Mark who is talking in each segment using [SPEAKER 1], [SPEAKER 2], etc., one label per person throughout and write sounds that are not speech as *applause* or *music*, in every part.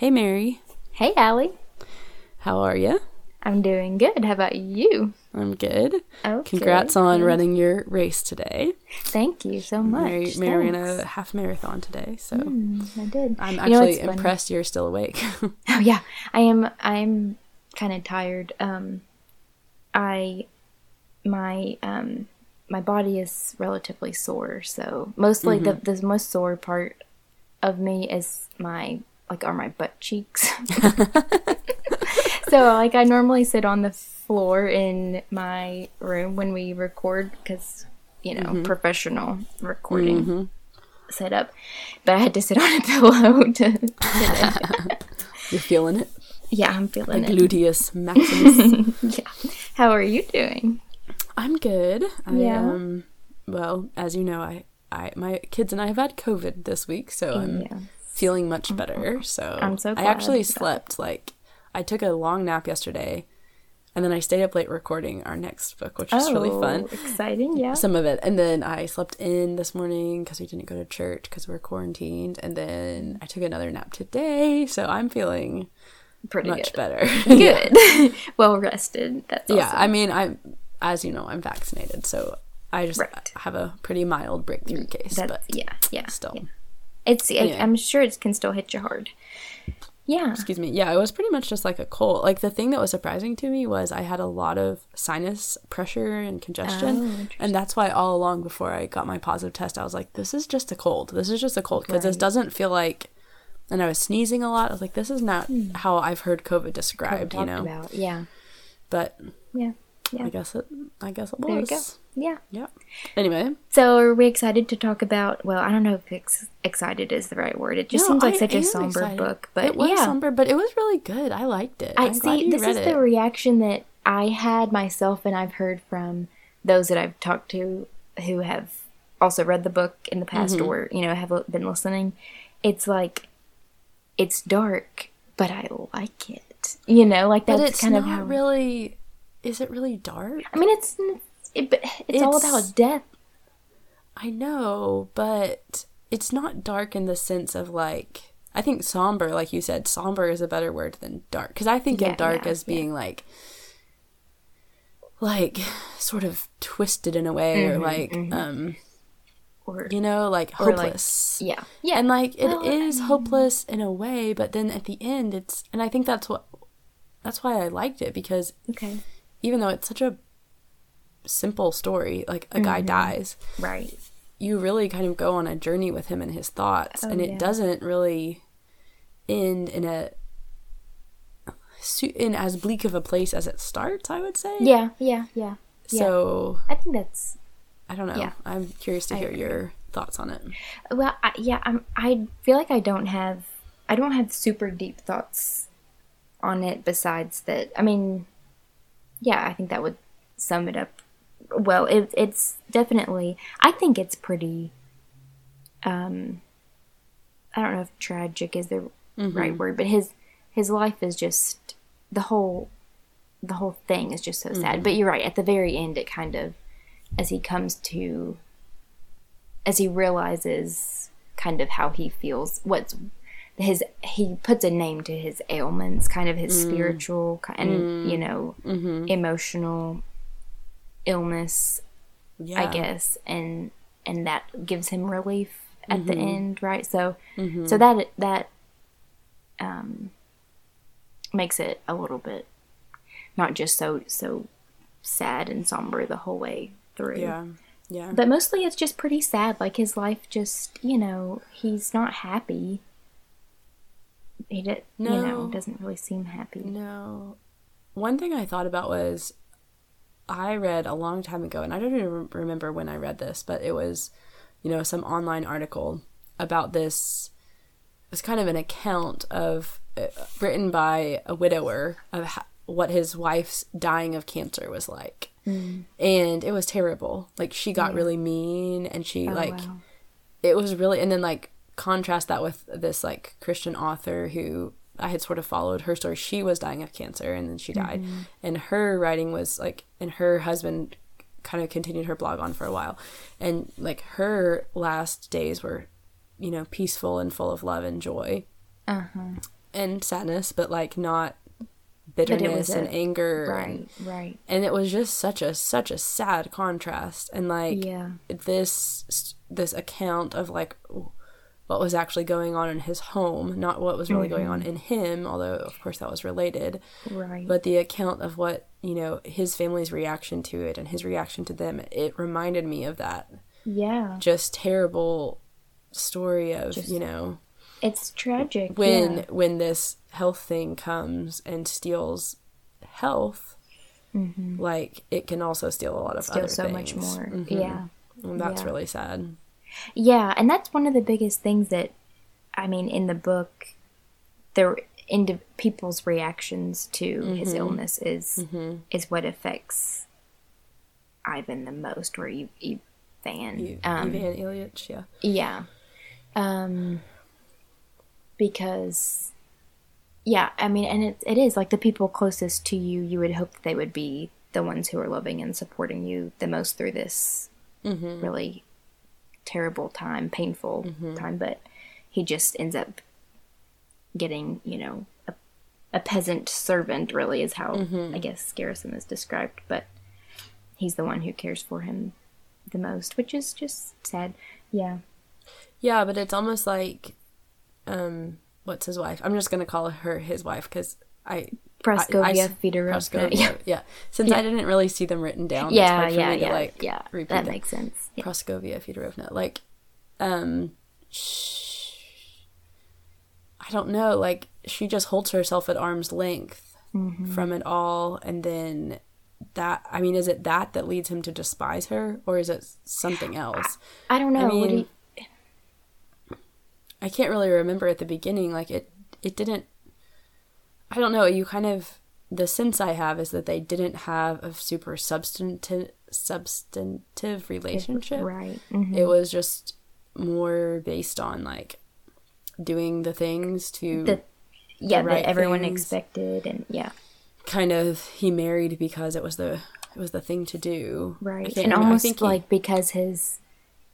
[SPEAKER 1] Hey, Mary.
[SPEAKER 2] Hey, Allie.
[SPEAKER 1] How are you?
[SPEAKER 2] I'm doing good. How about you?
[SPEAKER 1] I'm good.
[SPEAKER 2] Okay.
[SPEAKER 1] Congrats on running your race today.
[SPEAKER 2] Thank you so much.
[SPEAKER 1] Mary, Mary ran a half marathon today, so
[SPEAKER 2] Mm, I did.
[SPEAKER 1] I'm
[SPEAKER 2] You know
[SPEAKER 1] actually
[SPEAKER 2] funny?
[SPEAKER 1] impressed you're still awake. *laughs*
[SPEAKER 2] Oh yeah, I am. I'm kind of tired. Um, I my um my body is relatively sore, so mostly the the most sore part of me is my like are my butt cheeks. *laughs* *laughs* so like I normally sit on the floor in my room when we record because you know professional recording setup, but I had to sit on a *laughs* pillow to.
[SPEAKER 1] you're feeling it.
[SPEAKER 2] yeah, I'm feeling it.
[SPEAKER 1] Gluteus maximus.
[SPEAKER 2] Yeah. How are you doing?
[SPEAKER 1] I'm good. I
[SPEAKER 2] Yeah.
[SPEAKER 1] um well, as you know, I I my kids and I have had COVID this week, so I'm
[SPEAKER 2] Yeah.
[SPEAKER 1] Feeling much mm-hmm. better. So
[SPEAKER 2] I'm so
[SPEAKER 1] I actually slept like I took a long nap yesterday, and then I stayed up late recording our next book, which is really oh, fun.
[SPEAKER 2] Oh, Exciting, yeah.
[SPEAKER 1] Some of it, and then I slept in this morning because we didn't go to church because we are quarantined, and then I took another nap today, so I'm feeling
[SPEAKER 2] Pretty
[SPEAKER 1] much
[SPEAKER 2] good.
[SPEAKER 1] better. *laughs*
[SPEAKER 2] Good. *laughs* well rested. That's
[SPEAKER 1] yeah. I mean, I'm as you know, I'm vaccinated, so I just
[SPEAKER 2] Right.
[SPEAKER 1] have a pretty mild breakthrough mm-hmm. case,
[SPEAKER 2] That's
[SPEAKER 1] but
[SPEAKER 2] yeah, yeah.
[SPEAKER 1] still.
[SPEAKER 2] yeah. It's.
[SPEAKER 1] Anyway.
[SPEAKER 2] I'm sure it can still hit you hard. Yeah.
[SPEAKER 1] excuse me yeah it was pretty much just like a cold like the thing that was surprising to me was i had a lot of sinus pressure and
[SPEAKER 2] Oh,
[SPEAKER 1] congestion
[SPEAKER 2] interesting.
[SPEAKER 1] and that's why all along before i got my positive test i was like this is just a cold this is just a cold because this doesn't feel like and i was sneezing a lot i was like this is not how i've heard covid described you
[SPEAKER 2] Hmm.
[SPEAKER 1] Know
[SPEAKER 2] about. Yeah.
[SPEAKER 1] but
[SPEAKER 2] Yeah. Yeah.
[SPEAKER 1] i guess it i guess it was.
[SPEAKER 2] There you go. Yeah.
[SPEAKER 1] yeah anyway
[SPEAKER 2] So are we excited to talk about? Well, I don't know if ex- excited is the right word. It just
[SPEAKER 1] No,
[SPEAKER 2] seems like
[SPEAKER 1] I
[SPEAKER 2] such a somber
[SPEAKER 1] excited.
[SPEAKER 2] book, but
[SPEAKER 1] it was
[SPEAKER 2] yeah.
[SPEAKER 1] somber but it was really good i liked it
[SPEAKER 2] I
[SPEAKER 1] I'm
[SPEAKER 2] see. This is
[SPEAKER 1] it.
[SPEAKER 2] the reaction that I had myself, and I've heard from those that I've talked to who have also read the book in the past
[SPEAKER 1] Mm-hmm.
[SPEAKER 2] or you know have been listening. It's like it's dark, but I like it. You know, like that's kind
[SPEAKER 1] not
[SPEAKER 2] of how.
[SPEAKER 1] really is it really dark?
[SPEAKER 2] I mean, it's it, but it's, all about death.
[SPEAKER 1] I know, but it's not dark in the sense of like I think somber, like you said, somber is a better word than dark. Because I think
[SPEAKER 2] Yeah,
[SPEAKER 1] of dark
[SPEAKER 2] yeah,
[SPEAKER 1] as being like like sort of twisted in a way or like um
[SPEAKER 2] Or
[SPEAKER 1] you know like
[SPEAKER 2] Or, like,
[SPEAKER 1] hopeless.
[SPEAKER 2] yeah, yeah,
[SPEAKER 1] And like it is
[SPEAKER 2] Well, I
[SPEAKER 1] hopeless in a way, but then at the end it's and I think that's what that's why I liked it because
[SPEAKER 2] okay,
[SPEAKER 1] even though it's such a simple story, like a
[SPEAKER 2] Mm-hmm.
[SPEAKER 1] guy dies,
[SPEAKER 2] right.
[SPEAKER 1] you really kind of go on a journey with him and his thoughts, and it
[SPEAKER 2] Oh, yeah.
[SPEAKER 1] doesn't really end in a in as bleak of a place as it starts. I would say.
[SPEAKER 2] Yeah, yeah, yeah. yeah.
[SPEAKER 1] So
[SPEAKER 2] I think that's
[SPEAKER 1] I don't know.
[SPEAKER 2] Yeah.
[SPEAKER 1] I'm curious to hear your thoughts on it.
[SPEAKER 2] Well, I, yeah, I'm, I feel like I don't have I don't have super deep thoughts on it. Besides that, I mean, yeah, I think that would sum it up. Well, it, it's definitely. I think it's pretty. Um, I don't know if tragic is the right word, but his his life is just the whole the whole thing is just so sad. But you're right. At the very end, it kind of as he comes to as he realizes kind of how he feels what's his he puts a name to his ailments kind of his mm. spiritual ki- and mm. you know mm-hmm. emotional illness
[SPEAKER 1] Yeah.
[SPEAKER 2] i guess and and that gives him relief at the mm-hmm. end right so mm-hmm. so that that um makes it a little bit not just so so sad and somber the whole way through
[SPEAKER 1] Yeah. Yeah.
[SPEAKER 2] but mostly it's just pretty sad. Like his life just, you know, he's not happy. He did, you know,
[SPEAKER 1] No.
[SPEAKER 2] doesn't really seem happy.
[SPEAKER 1] No. One thing I thought about was I read a long time ago, and I don't even remember when I read this, but it was, you know, some online article about this. It was kind of an account of uh, written by a widower of ho- what his wife's dying of cancer was like,
[SPEAKER 2] Mm.
[SPEAKER 1] and it was terrible. Like she got really mean, and she
[SPEAKER 2] Oh,
[SPEAKER 1] like
[SPEAKER 2] wow.
[SPEAKER 1] it was really and then like contrast that with this like christian author who i had sort of followed her story she was dying of cancer and then she died
[SPEAKER 2] Mm-hmm.
[SPEAKER 1] and her writing was like and her husband kind of continued her blog on for a while and like her last days were you know peaceful and full of love and joy
[SPEAKER 2] Uh huh.
[SPEAKER 1] and sadness, but like not bitterness and anger.
[SPEAKER 2] Right,
[SPEAKER 1] And,
[SPEAKER 2] right.
[SPEAKER 1] and it was just such a such a sad contrast and like
[SPEAKER 2] Yeah.
[SPEAKER 1] this this account of like what was actually going on in his home, not what was really going on in him, although of course that was related
[SPEAKER 2] Right.
[SPEAKER 1] but the account of what you know his family's reaction to it and his reaction to them it reminded me of that
[SPEAKER 2] yeah.
[SPEAKER 1] just terrible story of
[SPEAKER 2] Just-
[SPEAKER 1] you know
[SPEAKER 2] It's tragic.
[SPEAKER 1] when
[SPEAKER 2] yeah.
[SPEAKER 1] when this health thing comes and steals health like it can also steal a lot of
[SPEAKER 2] Mm-hmm.
[SPEAKER 1] Other
[SPEAKER 2] so much
[SPEAKER 1] things.
[SPEAKER 2] more.
[SPEAKER 1] Mhm.
[SPEAKER 2] Yeah.
[SPEAKER 1] and that's
[SPEAKER 2] Yeah.
[SPEAKER 1] really sad
[SPEAKER 2] Yeah, and that's one of the biggest things that I mean in the book there into people's reactions to his illness is is what affects Ivan the most or Ivan.
[SPEAKER 1] you,
[SPEAKER 2] um,
[SPEAKER 1] Ivan Ilyich yeah
[SPEAKER 2] Yeah. Um because yeah, I mean and it it is like the people closest to you, you would hope that they would be the ones who are loving and supporting you the most through this really terrible time, painful time, but he just ends up getting, you know, a, a peasant servant really is how I guess Gerasim is described, but he's the one who cares for him the most, which is just sad. Yeah.
[SPEAKER 1] yeah but it's almost like um what's his wife i'm just gonna call her his wife because i
[SPEAKER 2] Praskovia
[SPEAKER 1] I- I-
[SPEAKER 2] Fedorovna.
[SPEAKER 1] Praskovia, *laughs*
[SPEAKER 2] Yeah.
[SPEAKER 1] yeah. Since I didn't really see them written down, it's
[SPEAKER 2] Yeah, yeah,
[SPEAKER 1] me to
[SPEAKER 2] yeah,
[SPEAKER 1] like
[SPEAKER 2] yeah.
[SPEAKER 1] repeat
[SPEAKER 2] That
[SPEAKER 1] them.
[SPEAKER 2] makes sense. Yeah.
[SPEAKER 1] Praskovia Fedorovna. Like, um, sh- I don't know. Like, she just holds herself at arm's length
[SPEAKER 2] Mm-hmm.
[SPEAKER 1] from it all, and then that. I mean, is it that that leads him to despise her, or is it something *sighs* else?
[SPEAKER 2] I don't know.
[SPEAKER 1] I mean,
[SPEAKER 2] you-
[SPEAKER 1] I can't really remember at the beginning. Like, it it didn't. I don't know. You kind of the sense I have is that they didn't have a super substantive substantive relationship.
[SPEAKER 2] right. mhm.
[SPEAKER 1] It was just more based on like doing the things to
[SPEAKER 2] The- yeah,
[SPEAKER 1] right
[SPEAKER 2] that everyone
[SPEAKER 1] things.
[SPEAKER 2] expected, and yeah,
[SPEAKER 1] kind of he married because it was the it was the thing to do.
[SPEAKER 2] Right, and almost
[SPEAKER 1] he-
[SPEAKER 2] like because his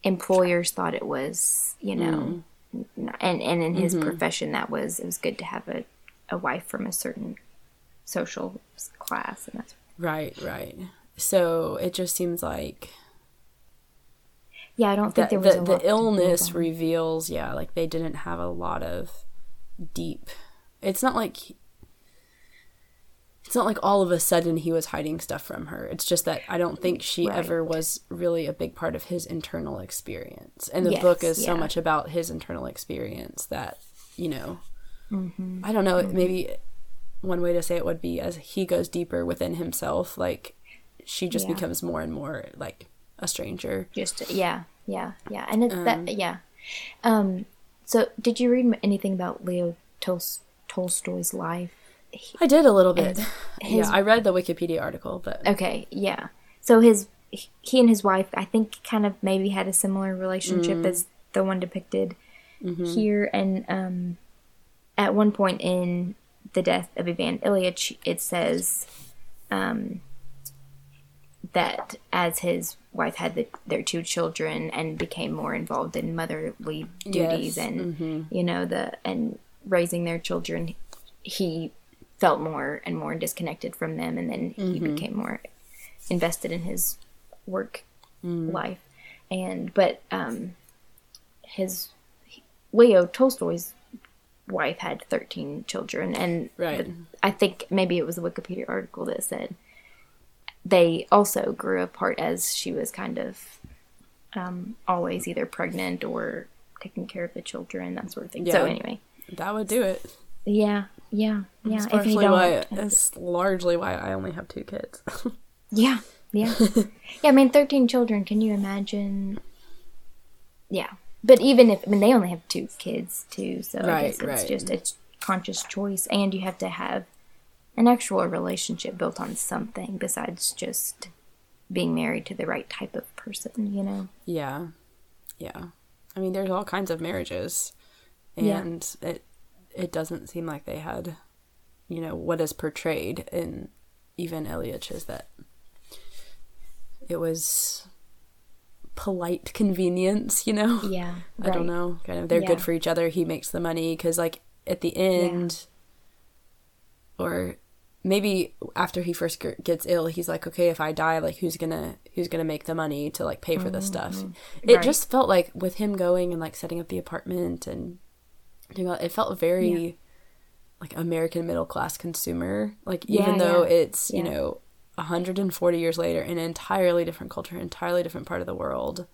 [SPEAKER 2] employers thought it was, you know,
[SPEAKER 1] Mm-hmm.
[SPEAKER 2] and and in his profession that was it was good to have a a wife from a certain social class, and that's
[SPEAKER 1] right, right. So it just seems like
[SPEAKER 2] yeah. I don't think there was
[SPEAKER 1] the,
[SPEAKER 2] a
[SPEAKER 1] the illness reveals, yeah, like they didn't have a lot of deep. It's not like it's not like all of a sudden he was hiding stuff from her. It's just that I don't think she
[SPEAKER 2] Right.
[SPEAKER 1] ever was really a big part of his internal experience. And the
[SPEAKER 2] Yes,
[SPEAKER 1] book is so much about his internal experience that, you know,
[SPEAKER 2] Mm-hmm.
[SPEAKER 1] I don't know, maybe one way to say it would be as he goes deeper within himself, like she just
[SPEAKER 2] Yeah.
[SPEAKER 1] becomes more and more like a stranger.
[SPEAKER 2] just yeah yeah yeah and it's
[SPEAKER 1] Um,
[SPEAKER 2] that yeah um so did you read anything about leo Tol- tolstoy's life He-
[SPEAKER 1] I did a little bit.
[SPEAKER 2] his-
[SPEAKER 1] yeah, I read the Wikipedia article, but
[SPEAKER 2] okay yeah so his he and his wife i think kind of maybe had a similar relationship
[SPEAKER 1] Mm.
[SPEAKER 2] as the one depicted
[SPEAKER 1] Mm-hmm.
[SPEAKER 2] here and um at one point in the death of ivan ilyich it says um that as his wife had the, their two children and became more involved in motherly duties
[SPEAKER 1] Yes, mm-hmm.
[SPEAKER 2] and you know the and raising their children he felt more and more disconnected from them and then he
[SPEAKER 1] Mm-hmm.
[SPEAKER 2] became more invested in his work
[SPEAKER 1] Mm.
[SPEAKER 2] life and but um his leo tolstoy's wife had 13 children and
[SPEAKER 1] Right.
[SPEAKER 2] i think maybe it was a wikipedia article that said they also grew apart as she was kind of um, always either pregnant or taking care of the children that sort of thing so anyway
[SPEAKER 1] that would do it.
[SPEAKER 2] yeah yeah yeah
[SPEAKER 1] It's
[SPEAKER 2] if you
[SPEAKER 1] partially
[SPEAKER 2] don't
[SPEAKER 1] why it's largely why I only have two kids. *laughs*
[SPEAKER 2] Yeah, yeah, *laughs* yeah. I mean, thirteen children. Can you imagine? Yeah, but even if I mean they only have two kids too, so I guess it's
[SPEAKER 1] right.
[SPEAKER 2] just a conscious choice, and you have to have an actual relationship built on something besides just being married to the right type of person. You know?
[SPEAKER 1] yeah, yeah. I mean, there's all kinds of marriages,
[SPEAKER 2] Yeah.
[SPEAKER 1] and it it doesn't seem like they had, you know, what is portrayed in even is that it was polite convenience, you know.
[SPEAKER 2] Yeah, *laughs*
[SPEAKER 1] I don't know. Kind of, they're
[SPEAKER 2] Yeah.
[SPEAKER 1] good for each other. He makes the money because, like, at the end, or maybe after he first gets ill, he's like, okay, if I die, like who's gonna who's gonna make the money to like pay for this mm-hmm. stuff? Mm-hmm. It
[SPEAKER 2] Right.
[SPEAKER 1] just felt like with him going and like setting up the apartment and doing all, it felt very like American middle class consumer. Like even
[SPEAKER 2] Yeah,
[SPEAKER 1] though
[SPEAKER 2] yeah.
[SPEAKER 1] it's you know 140 years later, in an entirely different culture, entirely different part of the world.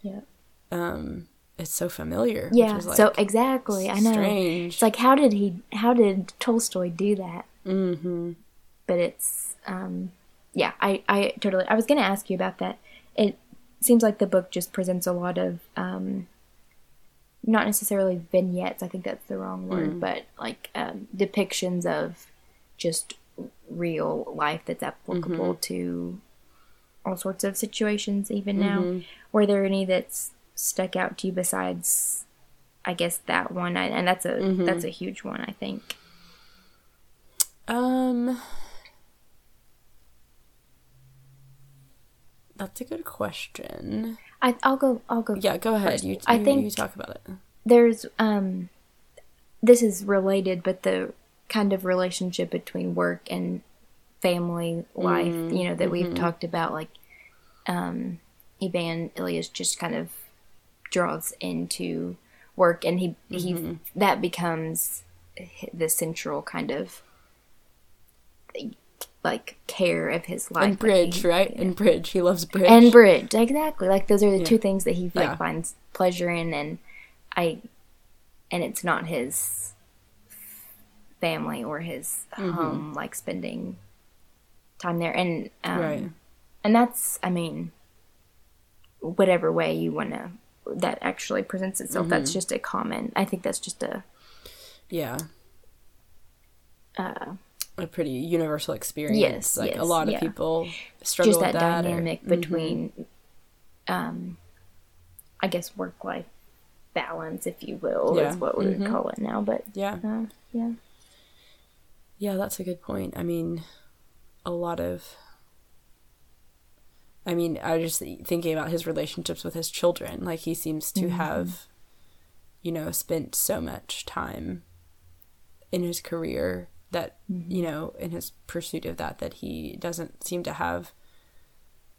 [SPEAKER 2] Yeah.
[SPEAKER 1] Um, it's so familiar.
[SPEAKER 2] Yeah.
[SPEAKER 1] like,
[SPEAKER 2] so exactly, I know.
[SPEAKER 1] strange.
[SPEAKER 2] It's like how did he? How did Tolstoy do that?
[SPEAKER 1] mm-hmm.
[SPEAKER 2] But it's, um, yeah. I I totally. I was gonna ask you about that. It seems like the book just presents a lot of, um, not necessarily vignettes. I think that's the wrong word, but like um, depictions of just real life that's applicable to all sorts of situations even now were there any that's stuck out to you besides i guess that one I, and that's a that's a huge one i think
[SPEAKER 1] Um, that's a good question.
[SPEAKER 2] I, i'll go i'll go
[SPEAKER 1] Yeah, go ahead.
[SPEAKER 2] first.
[SPEAKER 1] You,
[SPEAKER 2] i think
[SPEAKER 1] you talk about it.
[SPEAKER 2] there's um this is related but the kind of relationship between work and family life mm-hmm. you know that we've mm-hmm. talked about like um Ivan just kind of draws into work and he he mm-hmm. that becomes the central kind of like care of his life
[SPEAKER 1] And
[SPEAKER 2] Like,
[SPEAKER 1] bridge,
[SPEAKER 2] he-
[SPEAKER 1] right? And bridge. He loves bridge.
[SPEAKER 2] and bridge exactly like those are the two things that he like
[SPEAKER 1] Yeah.
[SPEAKER 2] finds pleasure in and i and it's not his family or his
[SPEAKER 1] Mm-hmm.
[SPEAKER 2] home like spending time there and um,
[SPEAKER 1] right.
[SPEAKER 2] and that's i mean whatever way you want to that actually presents itself that's
[SPEAKER 1] Mm-hmm.
[SPEAKER 2] just a common i think that's just a
[SPEAKER 1] Yeah.
[SPEAKER 2] uh,
[SPEAKER 1] A pretty universal experience.
[SPEAKER 2] Yes,
[SPEAKER 1] Like a lot of
[SPEAKER 2] yeah.
[SPEAKER 1] people struggle
[SPEAKER 2] just that,
[SPEAKER 1] with that. or-
[SPEAKER 2] dynamic between um i guess work life balance if you will
[SPEAKER 1] Yeah.
[SPEAKER 2] is what we would call it now but
[SPEAKER 1] yeah.
[SPEAKER 2] uh, yeah
[SPEAKER 1] Yeah, that's a good point. I mean, a lot of. I mean, I was just thinking about his relationships with his children. Like, he seems to mm-hmm. have, you know, spent so much time in his career that, mm-hmm. you know, in his pursuit of that, that he doesn't seem to have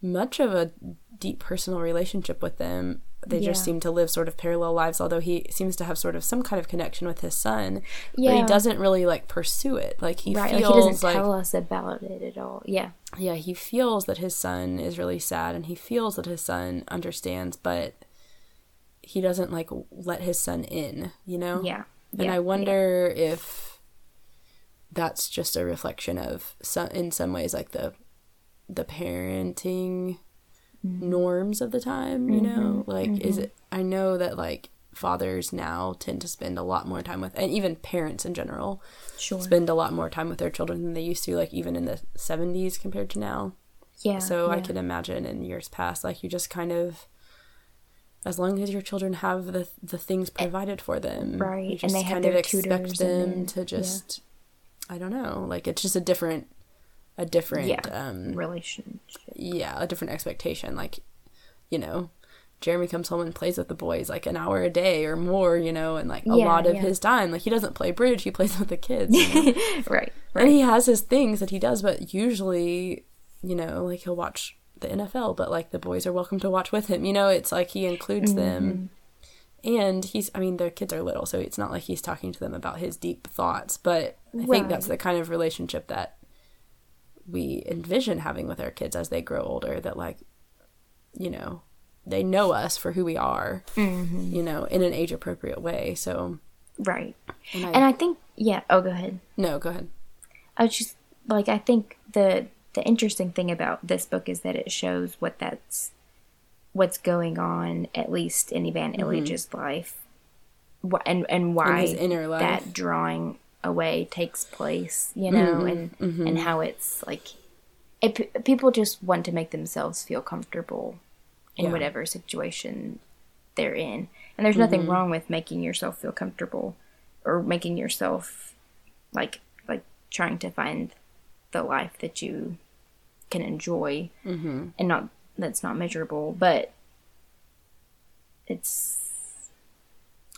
[SPEAKER 1] much of a deep personal relationship with them. They just seem to live sort of parallel lives, although he seems to have sort of some kind of connection with his son. But he doesn't really like pursue it. Like he
[SPEAKER 2] right like he doesn't
[SPEAKER 1] like,
[SPEAKER 2] tell us about it at all yeah
[SPEAKER 1] yeah, he feels that his son is really sad and he feels that his son understands, but he doesn't like let his son in, you know?
[SPEAKER 2] yeah
[SPEAKER 1] And
[SPEAKER 2] yeah,
[SPEAKER 1] I wonder if that's just a reflection of some in some ways like the the parenting.
[SPEAKER 2] Mm-hmm.
[SPEAKER 1] norms of the time, you know? Mm-hmm. Like mm-hmm. is it I know that like fathers now tend to spend a lot more time with and even parents in general
[SPEAKER 2] sure
[SPEAKER 1] spend a lot more time with their children than they used to like even in the 70s compared to now.
[SPEAKER 2] yeah
[SPEAKER 1] So I can imagine in years past, like you just kind of, as long as your children have the the things provided for them,
[SPEAKER 2] Right, and they have
[SPEAKER 1] kind
[SPEAKER 2] their
[SPEAKER 1] of expect them to
[SPEAKER 2] yeah.
[SPEAKER 1] just, I don't know, like it's just a different, a different,
[SPEAKER 2] Yeah.
[SPEAKER 1] um,
[SPEAKER 2] relationship
[SPEAKER 1] yeah, a different expectation. Like, you know, Jeremy comes home and plays with the boys like an hour a day or more, you know, and like a
[SPEAKER 2] Yeah,
[SPEAKER 1] lot of
[SPEAKER 2] yeah.
[SPEAKER 1] his time, like he doesn't play bridge, he plays with the kids. *laughs* you know?
[SPEAKER 2] right
[SPEAKER 1] And he has his things that he does, but usually, you know, like he'll watch the NFL, but like the boys are welcome to watch with him. You know, it's like he includes them. And he's, I mean, their kids are little, so it's not like he's talking to them about his deep thoughts, but I think that's the kind of relationship that we envision having with our kids as they grow older that, like, you know, they know us for who we are, you know, in an age appropriate way. So,
[SPEAKER 2] right
[SPEAKER 1] and I,
[SPEAKER 2] and i think yeah oh go ahead
[SPEAKER 1] no, go ahead.
[SPEAKER 2] I was just like I think the the interesting thing about this book is that it shows what that's what's going on at least in Ivan Ilyich's life, wh- and and why
[SPEAKER 1] Mm-hmm. life.
[SPEAKER 2] that drawing away takes place, you know,
[SPEAKER 1] Mm-hmm.
[SPEAKER 2] and and how it's like it, people just want to make themselves feel comfortable in
[SPEAKER 1] Yeah.
[SPEAKER 2] whatever situation they're in, and there's
[SPEAKER 1] Mm-hmm.
[SPEAKER 2] nothing wrong with making yourself feel comfortable or making yourself like like trying to find the life that you can enjoy
[SPEAKER 1] Mm-hmm.
[SPEAKER 2] and not that's not measurable but it's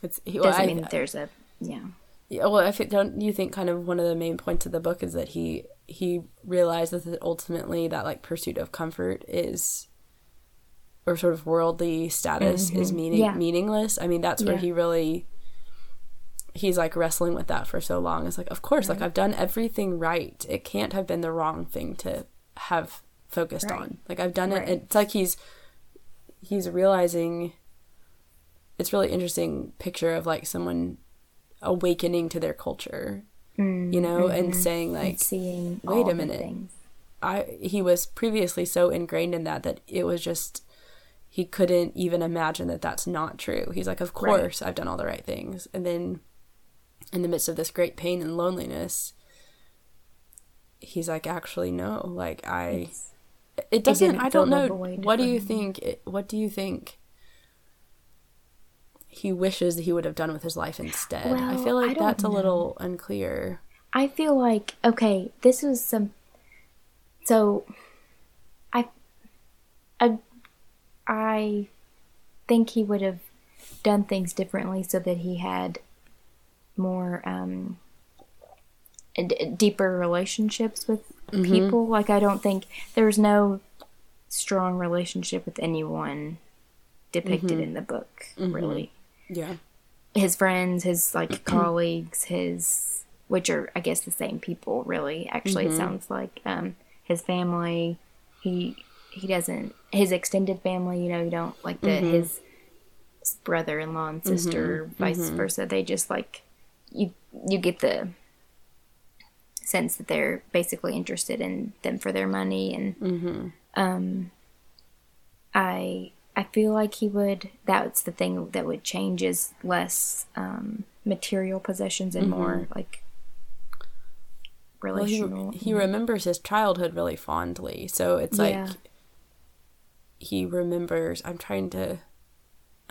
[SPEAKER 1] It's, well,
[SPEAKER 2] doesn't
[SPEAKER 1] I,
[SPEAKER 2] mean that there's a yeah
[SPEAKER 1] Yeah, well, I think don't you think kind of one of the main points of the book is that he he realizes that ultimately that like pursuit of comfort is or sort of worldly status mm-hmm. is meaning
[SPEAKER 2] Yeah.
[SPEAKER 1] meaningless. I mean, that's where
[SPEAKER 2] Yeah.
[SPEAKER 1] he really he's like wrestling with that for so long. It's like, of course, like I've done everything right. It can't have been the wrong thing to have focused
[SPEAKER 2] Right.
[SPEAKER 1] on. Like I've done it. It's like he's he's realizing it's really interesting picture of like someone awakening to their culture, you know, and saying like
[SPEAKER 2] and seeing
[SPEAKER 1] wait a minute. I he was previously so ingrained in that that it was just he couldn't even imagine that that's not true. He's like, of course I've done all the right things, and then in the midst of this great pain and loneliness, he's like, actually no, like I.
[SPEAKER 2] It's-
[SPEAKER 1] It doesn't. I don't know.
[SPEAKER 2] void
[SPEAKER 1] What do you think? What do you think? He wishes he would have done with his life instead. I feel like
[SPEAKER 2] don't
[SPEAKER 1] that's a little unclear.
[SPEAKER 2] I feel like okay, this was some. So, I, I, I think he would have done things differently so that he had more um, d- deeper relationships with mm-hmm. people. Like I don't think there was no strong relationship with anyone depicted mm-hmm. in the book. Mm-hmm. Really,
[SPEAKER 1] Yeah.
[SPEAKER 2] his friends, his like mm-hmm. colleagues, his which are I guess the same people really. Actually, it mm-hmm. sounds like um, his family. He he doesn't his extended family. You know, you don't like the mm-hmm. his brother-in-law and sister, vice versa. They just like you. You get the sense that they're basically interested in them for their money and um I I feel like he would that's the thing that would change is less um material possessions and more like
[SPEAKER 1] Well, he,
[SPEAKER 2] relational
[SPEAKER 1] he remembers his childhood really fondly. So it's like
[SPEAKER 2] Yeah.
[SPEAKER 1] he remembers. I'm trying to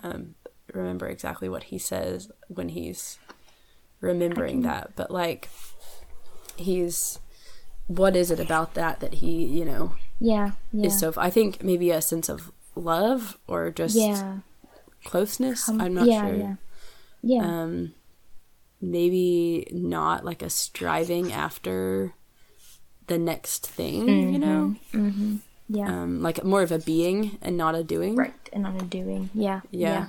[SPEAKER 1] um, remember exactly what he says when he's remembering that. But like, he's. What is it about that that he, you know,
[SPEAKER 2] yeah yeah
[SPEAKER 1] is so. I think maybe a sense of love or just
[SPEAKER 2] yeah.
[SPEAKER 1] closeness.
[SPEAKER 2] Um,
[SPEAKER 1] I'm not
[SPEAKER 2] yeah,
[SPEAKER 1] sure.
[SPEAKER 2] yeah. Yeah.
[SPEAKER 1] Um maybe not like a striving after the next thing you know? Mhm.
[SPEAKER 2] yeah.
[SPEAKER 1] Um like more of a being and not a doing.
[SPEAKER 2] Right and on a doing. Yeah
[SPEAKER 1] yeah,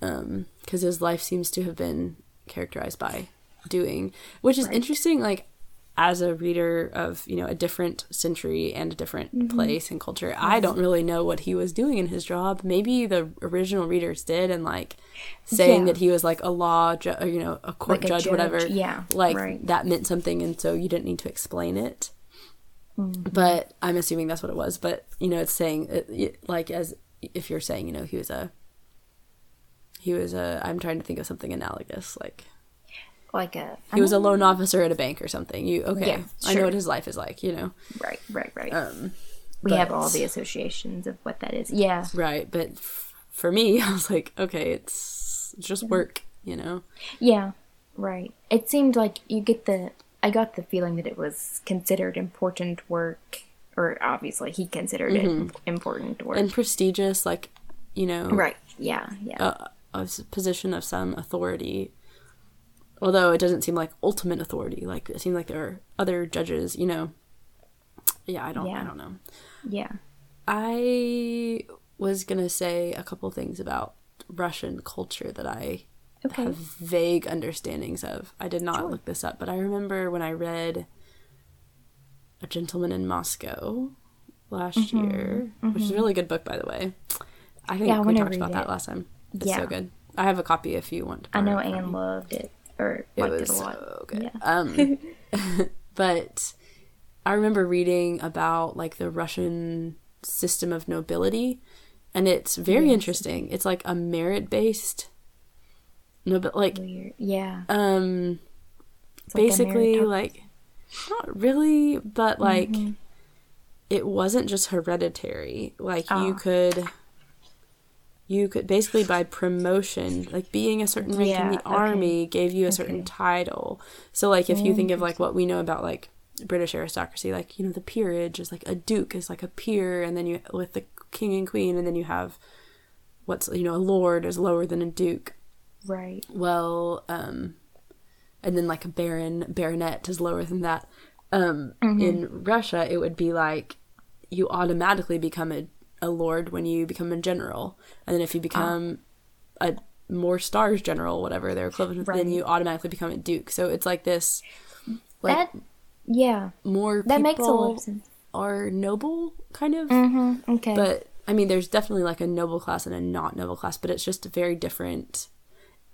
[SPEAKER 1] um because his life seems to have been characterized by doing which is interesting like as a reader of you know a different century and a different
[SPEAKER 2] Mm-hmm.
[SPEAKER 1] place and culture i don't really know what he was doing in his job maybe the original readers did and like saying
[SPEAKER 2] Yeah.
[SPEAKER 1] that he was like a law ju- or, you know a court
[SPEAKER 2] Like a
[SPEAKER 1] judge, whatever
[SPEAKER 2] yeah,
[SPEAKER 1] like
[SPEAKER 2] right.
[SPEAKER 1] that meant something and so you didn't need to explain it
[SPEAKER 2] Mm-hmm.
[SPEAKER 1] but i'm assuming that's what it was but you know it's saying it, it- like as if you're saying you know he was a he was a i'm trying to think of something analogous like
[SPEAKER 2] like a
[SPEAKER 1] he was a loan officer at a bank or something you okay
[SPEAKER 2] Yeah,
[SPEAKER 1] i know what his life is like you know
[SPEAKER 2] right right right
[SPEAKER 1] um
[SPEAKER 2] we have all the associations of what that is yeah
[SPEAKER 1] right but f- for me *laughs* i was like okay it's just work you know
[SPEAKER 2] Yeah, right. It seemed like you get the. I got the feeling that it was considered important work, or obviously he considered it important work.
[SPEAKER 1] and prestigious like you know
[SPEAKER 2] right. Yeah. Yeah.
[SPEAKER 1] a, a position of some authority although it doesn't seem like ultimate authority like it seems like there are other judges you know. Yeah i don't
[SPEAKER 2] yeah.
[SPEAKER 1] i don't know.
[SPEAKER 2] Yeah.
[SPEAKER 1] i was gonna say a couple things about russian culture that i
[SPEAKER 2] Okay.
[SPEAKER 1] have vague understandings of. I did not look this up but i remember when i read a gentleman in moscow last
[SPEAKER 2] Mm-hmm.
[SPEAKER 1] year which is a really good book by the way. I think
[SPEAKER 2] Yeah,
[SPEAKER 1] we talked about that last time. It's
[SPEAKER 2] Yeah.
[SPEAKER 1] so good. I have a copy if you want to
[SPEAKER 2] I know
[SPEAKER 1] it
[SPEAKER 2] Anne loved it or
[SPEAKER 1] it
[SPEAKER 2] liked
[SPEAKER 1] was
[SPEAKER 2] it a lot.
[SPEAKER 1] so good
[SPEAKER 2] Yeah.
[SPEAKER 1] um *laughs* *laughs* but i remember reading about like the russian system of nobility and it's very interesting it's like a merit based nobil like
[SPEAKER 2] Weird. Yeah.
[SPEAKER 1] um
[SPEAKER 2] It's
[SPEAKER 1] basically
[SPEAKER 2] meritocracy.
[SPEAKER 1] like not really but like
[SPEAKER 2] Mm-hmm.
[SPEAKER 1] it wasn't just hereditary like you
[SPEAKER 2] Ah.
[SPEAKER 1] could you could basically by promotion like being a certain rank in the
[SPEAKER 2] okay.
[SPEAKER 1] army gave you a certain title so like if you think of like what we know about like british aristocracy like you know the peerage is like a duke is like a peer and then you with the king and queen and then you have what's you know a lord is lower than a duke
[SPEAKER 2] right.
[SPEAKER 1] well, um, and then like a baron, baronet is lower than that. Um, In Russia, it would be like you automatically become a, a lord when you become a general, and then if you become a more stars general, whatever their equivalent, then you automatically become a duke. So it's like this, like
[SPEAKER 2] that yeah,
[SPEAKER 1] more
[SPEAKER 2] that makes a lot of sense.
[SPEAKER 1] are noble kind of
[SPEAKER 2] Mm-hmm. Okay.
[SPEAKER 1] but I mean, there's definitely like a noble class and a not noble class, but it's just very different.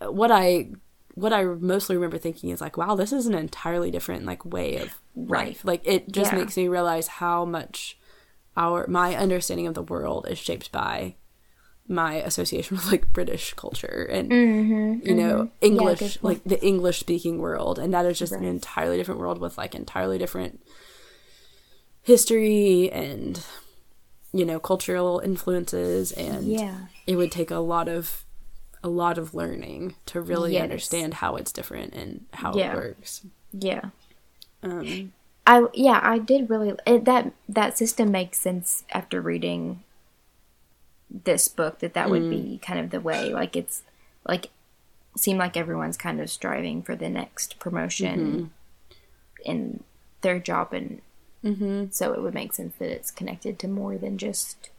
[SPEAKER 1] What I what I mostly remember thinking is like, wow, this is an entirely different like way of
[SPEAKER 2] Right.
[SPEAKER 1] life. Like it just
[SPEAKER 2] Yeah.
[SPEAKER 1] makes me realize how much our my understanding of the world is shaped by my association *laughs* with like British culture and you know English
[SPEAKER 2] good point.
[SPEAKER 1] like the English speaking world and that is just an entirely different world with like entirely different history and you know cultural influences and
[SPEAKER 2] Yeah.
[SPEAKER 1] it would take a lot of a lot of learning to really
[SPEAKER 2] Yes.
[SPEAKER 1] understand how it's different and how
[SPEAKER 2] Yeah.
[SPEAKER 1] it works
[SPEAKER 2] yeah.
[SPEAKER 1] um
[SPEAKER 2] I yeah, I did really it, that that system makes sense after reading this book that that would be kind of the way like it's like seem like everyone's kind of striving for the next promotion in their job and
[SPEAKER 1] mhm.
[SPEAKER 2] so it would make sense that it's connected to more than just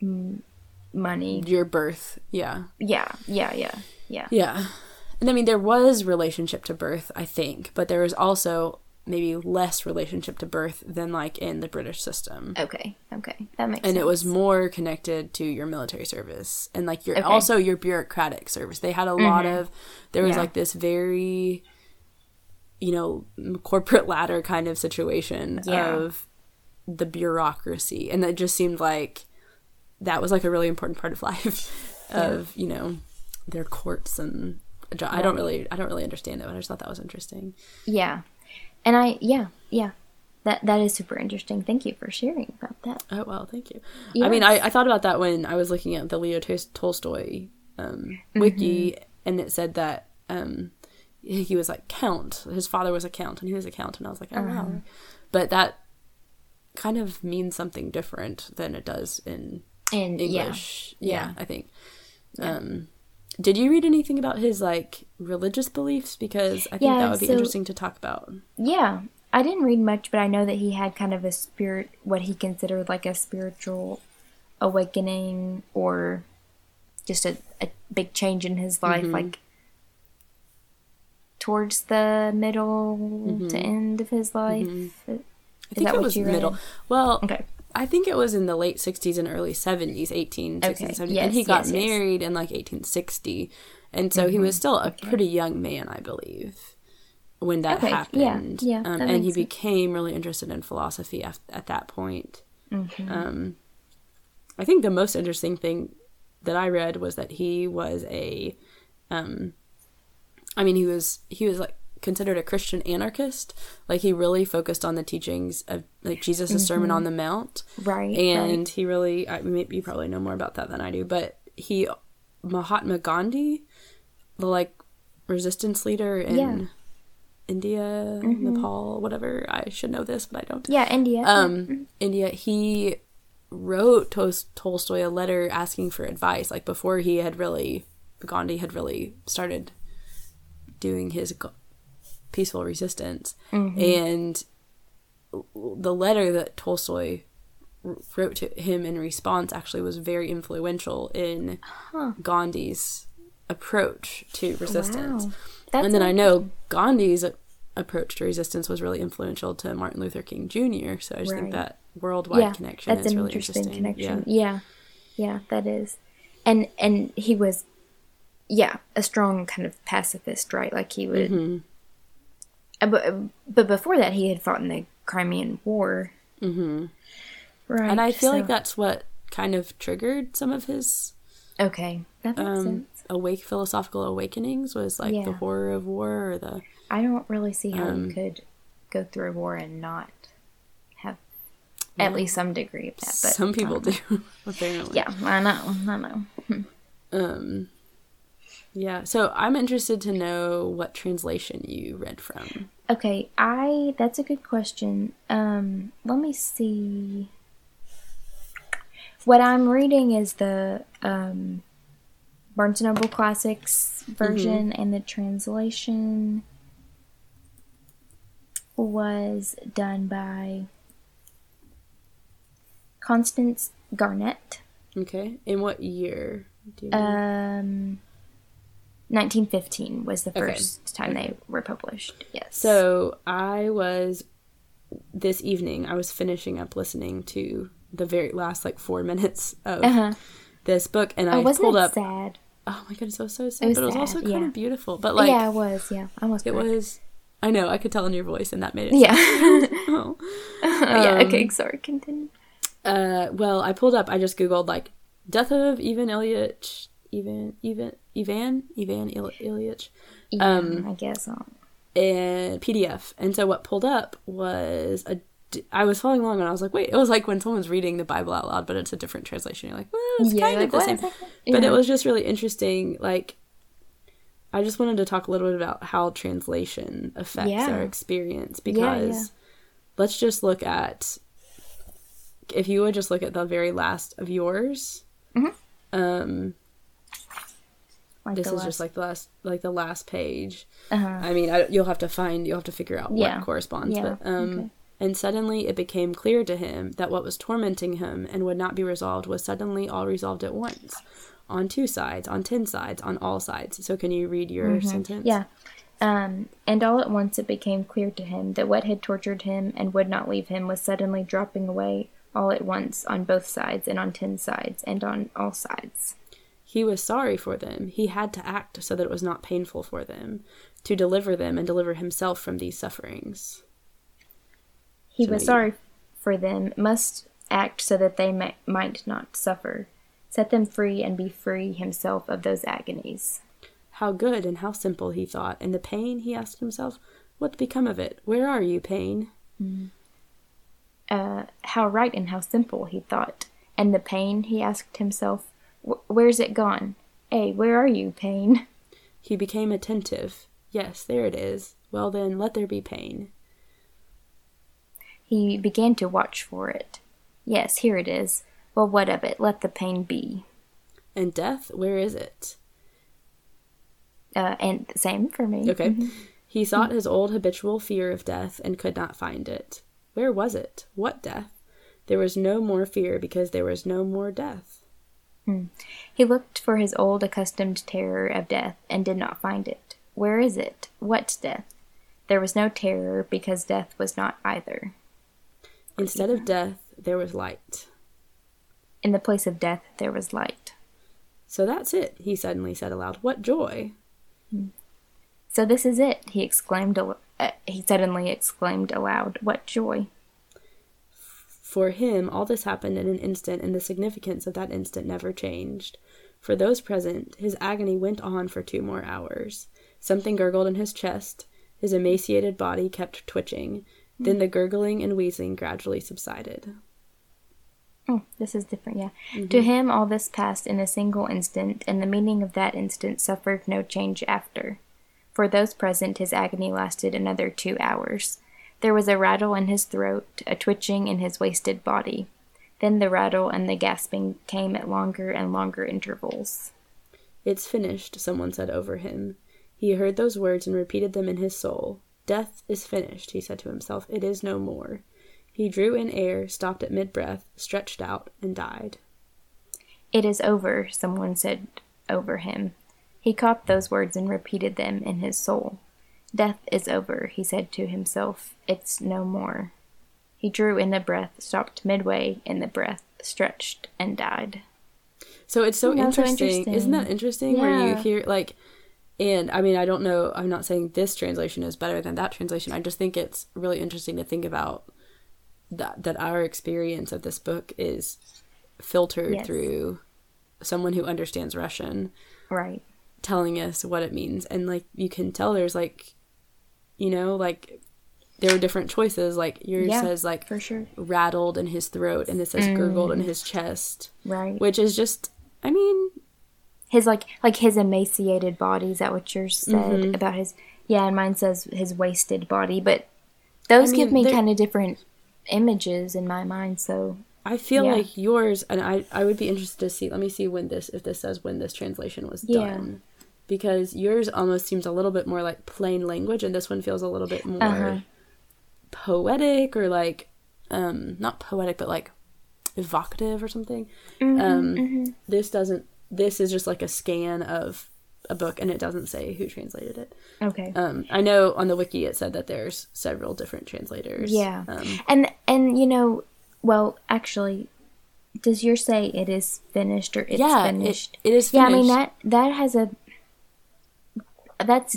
[SPEAKER 2] mm, money.
[SPEAKER 1] your birth yeah
[SPEAKER 2] Yeah, yeah, yeah, yeah.
[SPEAKER 1] Yeah. And I mean, there was relationship to birth, I think, but there was also maybe less relationship to birth than like in the British system.
[SPEAKER 2] Okay, okay, that makes
[SPEAKER 1] And
[SPEAKER 2] sense.
[SPEAKER 1] it was more connected to your military service and like your
[SPEAKER 2] Okay. Mm-hmm.
[SPEAKER 1] also your bureaucratic service. They had a lot of there was
[SPEAKER 2] Yeah.
[SPEAKER 1] like this very you know corporate ladder kind of situation
[SPEAKER 2] Yeah.
[SPEAKER 1] of the bureaucracy and that just seemed like that was like a really important part of *laughs* life of you know their courts and I don't really I don't really understand it but I just thought that was interesting
[SPEAKER 2] yeah, and I yeah yeah. That that is super interesting. Thank you for sharing about that.
[SPEAKER 1] oh well thank you. I mean I, I thought about that when I was looking at the Leo Tolstoy um, wiki and it said that um, he was like count. His father was a count and he was a count and I was like oh wow. But that kind of means something different than it does in
[SPEAKER 2] And yeah,
[SPEAKER 1] English. Yeah, I think. Um, did you read anything about his like religious beliefs? Because I think
[SPEAKER 2] Yeah,
[SPEAKER 1] that would be
[SPEAKER 2] so-
[SPEAKER 1] interesting to talk about.
[SPEAKER 2] yeah. I didn't read much, but I know that he had kind of a spirit, what he considered like a spiritual awakening or just a, a big change in his life,
[SPEAKER 1] Mm-hmm.
[SPEAKER 2] like towards the middle to end of his life.
[SPEAKER 1] Mm-hmm. I think
[SPEAKER 2] that
[SPEAKER 1] it was middle. Well,
[SPEAKER 2] Okay.
[SPEAKER 1] I think it was in the late 60s and early 70s, 1860s,
[SPEAKER 2] Okay,
[SPEAKER 1] 70s. and he got
[SPEAKER 2] yes, yes.
[SPEAKER 1] married in like 1860. And so he
[SPEAKER 2] Mm-hmm.
[SPEAKER 1] was still a pretty young man, I believe, when that
[SPEAKER 2] Okay, yeah,
[SPEAKER 1] happened.
[SPEAKER 2] yeah,
[SPEAKER 1] um,
[SPEAKER 2] that
[SPEAKER 1] and he
[SPEAKER 2] sense.
[SPEAKER 1] became really interested in philosophy at, at that point.
[SPEAKER 2] Mm-hmm.
[SPEAKER 1] Um, I think the most interesting thing that I read was that he was a, um, I mean, he was he was like considered a Christian anarchist. Like he really focused on the teachings of like Jesus' Sermon on the Mount,
[SPEAKER 2] Right.
[SPEAKER 1] and
[SPEAKER 2] right.
[SPEAKER 1] he really I mean, you probably know more about that than I do, but he Mahatma Gandhi, the like resistance leader in
[SPEAKER 2] Yeah. Mm-hmm.
[SPEAKER 1] India, Nepal, whatever. I should know this, but I don't
[SPEAKER 2] Yeah, India.
[SPEAKER 1] um India he wrote Tolstoy a letter asking for advice like before he had really Gandhi had really started doing his peaceful resistance and the letter that Tolstoy wrote to him in response actually was very influential in Gandhi's approach to resistance
[SPEAKER 2] Wow.
[SPEAKER 1] And then I know Gandhi's approach to resistance was really influential to Martin Luther King Jr. So I just think
[SPEAKER 2] Right.
[SPEAKER 1] that worldwide
[SPEAKER 2] yeah,
[SPEAKER 1] connection
[SPEAKER 2] that's
[SPEAKER 1] is
[SPEAKER 2] an
[SPEAKER 1] really
[SPEAKER 2] interesting,
[SPEAKER 1] interesting.
[SPEAKER 2] connection.
[SPEAKER 1] Yeah.
[SPEAKER 2] Yeah. yeah, that is, and and he was, yeah, a strong kind of pacifist, right? Like he would,
[SPEAKER 1] Mm-hmm.
[SPEAKER 2] Uh, but but before that, he had fought in the Crimean War,
[SPEAKER 1] hmm
[SPEAKER 2] right?
[SPEAKER 1] And I feel like that's what kind of triggered some of his
[SPEAKER 2] Okay, that makes
[SPEAKER 1] um,
[SPEAKER 2] sense.
[SPEAKER 1] awake philosophical awakenings was like the horror of war or the
[SPEAKER 2] I don't really see how
[SPEAKER 1] um,
[SPEAKER 2] you could go through a war and not have at least some degree of that. But
[SPEAKER 1] some people do *laughs* apparently.
[SPEAKER 2] Yeah, I know, I know.
[SPEAKER 1] Um yeah, so I'm interested to know what translation you read from.
[SPEAKER 2] Okay, I that's a good question. Um, let me see. What I'm reading is the um, Barnes and Noble Classics version, and the translation was done by Constance Garnett.
[SPEAKER 1] Okay. In what year? Do you know?
[SPEAKER 2] Um, 1915 was the
[SPEAKER 1] Okay.
[SPEAKER 2] first time they were published. Yes.
[SPEAKER 1] So I was this evening. I was finishing up listening to the very last like four *laughs* minutes of
[SPEAKER 2] uh-huh.
[SPEAKER 1] this book, and I
[SPEAKER 2] Oh, wasn't
[SPEAKER 1] pulled
[SPEAKER 2] it
[SPEAKER 1] up.
[SPEAKER 2] sad?
[SPEAKER 1] Oh my goodness, it was so sad,
[SPEAKER 2] was
[SPEAKER 1] but it was also kind
[SPEAKER 2] yeah.
[SPEAKER 1] of beautiful. But like,
[SPEAKER 2] yeah, it was. Yeah, I almost
[SPEAKER 1] it was. I know. I could tell in your voice, and that made it.
[SPEAKER 2] Yeah. *laughs* *laughs*
[SPEAKER 1] Oh.
[SPEAKER 2] yeah.
[SPEAKER 1] Um,
[SPEAKER 2] Okay. Sorry. Continue.
[SPEAKER 1] Uh, well, I pulled up. I just googled like death of Ivan Ilyich, Ivan, Ivan, Ivan, Ivan Il- Ilyich,
[SPEAKER 2] Yeah,
[SPEAKER 1] um,
[SPEAKER 2] I guess. Um,
[SPEAKER 1] and PDF. And so what pulled up was a. I was following along and I was like, wait, it was like when someone's reading the Bible out loud, but it's a different translation. You're like, well, it's
[SPEAKER 2] Yeah,
[SPEAKER 1] kind
[SPEAKER 2] like,
[SPEAKER 1] of the same.
[SPEAKER 2] that?
[SPEAKER 1] But
[SPEAKER 2] Yeah.
[SPEAKER 1] it was just really interesting. Like, I just wanted to talk a little bit about how translation affects
[SPEAKER 2] Yeah.
[SPEAKER 1] our experience because
[SPEAKER 2] yeah.
[SPEAKER 1] let's just look at if you would just look at the very last of yours.
[SPEAKER 2] Mhm.
[SPEAKER 1] Um,
[SPEAKER 2] like
[SPEAKER 1] this is just like the last, like the last page.
[SPEAKER 2] Uh-huh.
[SPEAKER 1] I mean, I, you'll have to find, you'll have to figure out
[SPEAKER 2] Yeah.
[SPEAKER 1] what corresponds.
[SPEAKER 2] Yeah,
[SPEAKER 1] But um,
[SPEAKER 2] okay.
[SPEAKER 1] and suddenly it became clear to him that what was tormenting him and would not be resolved was suddenly all resolved at once, on two sides, on ten sides, on all sides. So can you read your sentence?
[SPEAKER 2] Mm-hmm. Yeah. Um, and all at once it became clear to him that what had tortured him and would not leave him was suddenly dropping away all at once on both sides and on ten sides and on all sides.
[SPEAKER 1] He was sorry for them. He had to act so that it was not painful for them, to deliver them and deliver himself from these sufferings.
[SPEAKER 2] He
[SPEAKER 1] So
[SPEAKER 2] was sorry for them, must act so that they may, might not suffer, set them free and be free himself of those agonies.
[SPEAKER 1] How good and how simple, he thought. And the pain, he asked himself, what's become of it? Where are you, pain?
[SPEAKER 2] Uh, how right and how simple, he thought. And the pain, he asked himself, "Wh- where's it gone? Hey, where are you, pain?
[SPEAKER 1] He became attentive. Yes, there it is. Well then, let there be pain.
[SPEAKER 2] He began to watch for it. Yes, here it is. Well, what of it? Let the pain be.
[SPEAKER 1] And death, where is it?
[SPEAKER 2] Uh, and same for me.
[SPEAKER 1] Okay. He sought his old habitual fear of death and could not find it. Where was it? What death? There was no more fear because there was no more death.
[SPEAKER 2] He looked for his old accustomed terror of death and did not find it. Where is it? What death? There was no terror because death was not either.
[SPEAKER 1] Instead of death, there was light.
[SPEAKER 2] In the place of death, there was light.
[SPEAKER 1] So that's it, he suddenly said aloud. What joy!
[SPEAKER 2] So this is it, he exclaimed. al- Uh, he suddenly exclaimed aloud. What joy!
[SPEAKER 1] For him, all this happened in an instant, and the significance of that instant never changed. For those present, his agony went on for two more hours. Something gurgled in his chest. His emaciated body kept twitching. Then the gurgling and wheezing gradually subsided.
[SPEAKER 2] Oh, this is different, yeah. Mm-hmm. To him, all this passed in a single instant, and the meaning of that instant suffered no change after. For those present, his agony lasted another two hours. There was a rattle in his throat, a twitching in his wasted body. Then the rattle and the gasping came at longer and longer intervals.
[SPEAKER 1] It's finished, someone said over him. He heard those words and repeated them in his soul. Death is finished, he said to himself. It is no more. He drew in air, stopped at mid breath, stretched out, and died.
[SPEAKER 2] It is over, someone said over him. He caught those words and repeated them in his soul. Death is over, he said to himself. It's no more. He drew in a breath, stopped midway in the breath, stretched, and died.
[SPEAKER 1] So it's so, hmm,
[SPEAKER 2] Yeah, so
[SPEAKER 1] interesting.
[SPEAKER 2] interesting.
[SPEAKER 1] Isn't that interesting? Where you hear like, and I mean, I don't know. I'm not saying this translation is better than that translation. I just think it's really interesting to think about that that our experience of this book is filtered
[SPEAKER 2] Yes.
[SPEAKER 1] through someone who understands Russian
[SPEAKER 2] Right.
[SPEAKER 1] telling us what it means, and like you can tell there's like, you know, like there are different choices. Like yours
[SPEAKER 2] Yeah,
[SPEAKER 1] says like
[SPEAKER 2] For sure.
[SPEAKER 1] rattled in his throat, and this says gurgled in mm. his chest,
[SPEAKER 2] Right.
[SPEAKER 1] which is just. I mean,
[SPEAKER 2] his like like his emaciated body, is that what yours said mm-hmm. about his yeah, and mine says his wasted body, but those
[SPEAKER 1] I
[SPEAKER 2] give me kind of different images in my mind, so
[SPEAKER 1] I feel
[SPEAKER 2] Yeah.
[SPEAKER 1] like yours, and I, I would be interested to see. Let me see when this, if this says when this translation was
[SPEAKER 2] Yeah.
[SPEAKER 1] done, because yours almost seems a little bit more like plain language, and this one feels a little bit more
[SPEAKER 2] Uh-huh.
[SPEAKER 1] poetic or like, um, not poetic, but like evocative or something.
[SPEAKER 2] Mm-hmm,
[SPEAKER 1] um, this doesn't. This is just like a scan of a book, and it doesn't say who translated it.
[SPEAKER 2] Okay.
[SPEAKER 1] Um, I know on the wiki it said that there's several different translators.
[SPEAKER 2] Yeah.
[SPEAKER 1] Um,
[SPEAKER 2] and and you know, well, actually, does yours say it is finished or it's
[SPEAKER 1] yeah, it,
[SPEAKER 2] finished?
[SPEAKER 1] it is.
[SPEAKER 2] yeah,
[SPEAKER 1] Finished.
[SPEAKER 2] I mean that that has a that's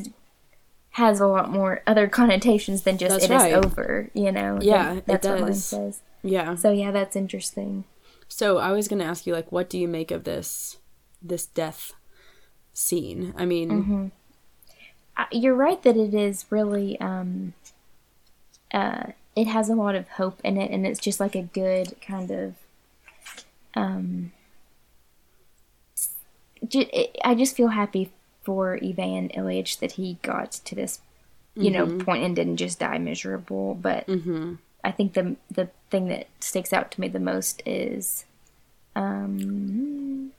[SPEAKER 2] has a lot more other connotations than just
[SPEAKER 1] That's
[SPEAKER 2] it is
[SPEAKER 1] right.
[SPEAKER 2] over. You know.
[SPEAKER 1] Yeah,
[SPEAKER 2] than-
[SPEAKER 1] it
[SPEAKER 2] that's what mine says.
[SPEAKER 1] Yeah.
[SPEAKER 2] So yeah, that's interesting.
[SPEAKER 1] So I was gonna ask you, like, what do you make of this this death scene? I mean,
[SPEAKER 2] Mm-hmm. You're right that it is really um uh it has a lot of hope in it and it's just like a good kind of um it, I just feel happy for Ivan Ilyich that he got to this you know point and didn't just die miserable but
[SPEAKER 1] mhm.
[SPEAKER 2] I think the the thing that sticks out to me the most is um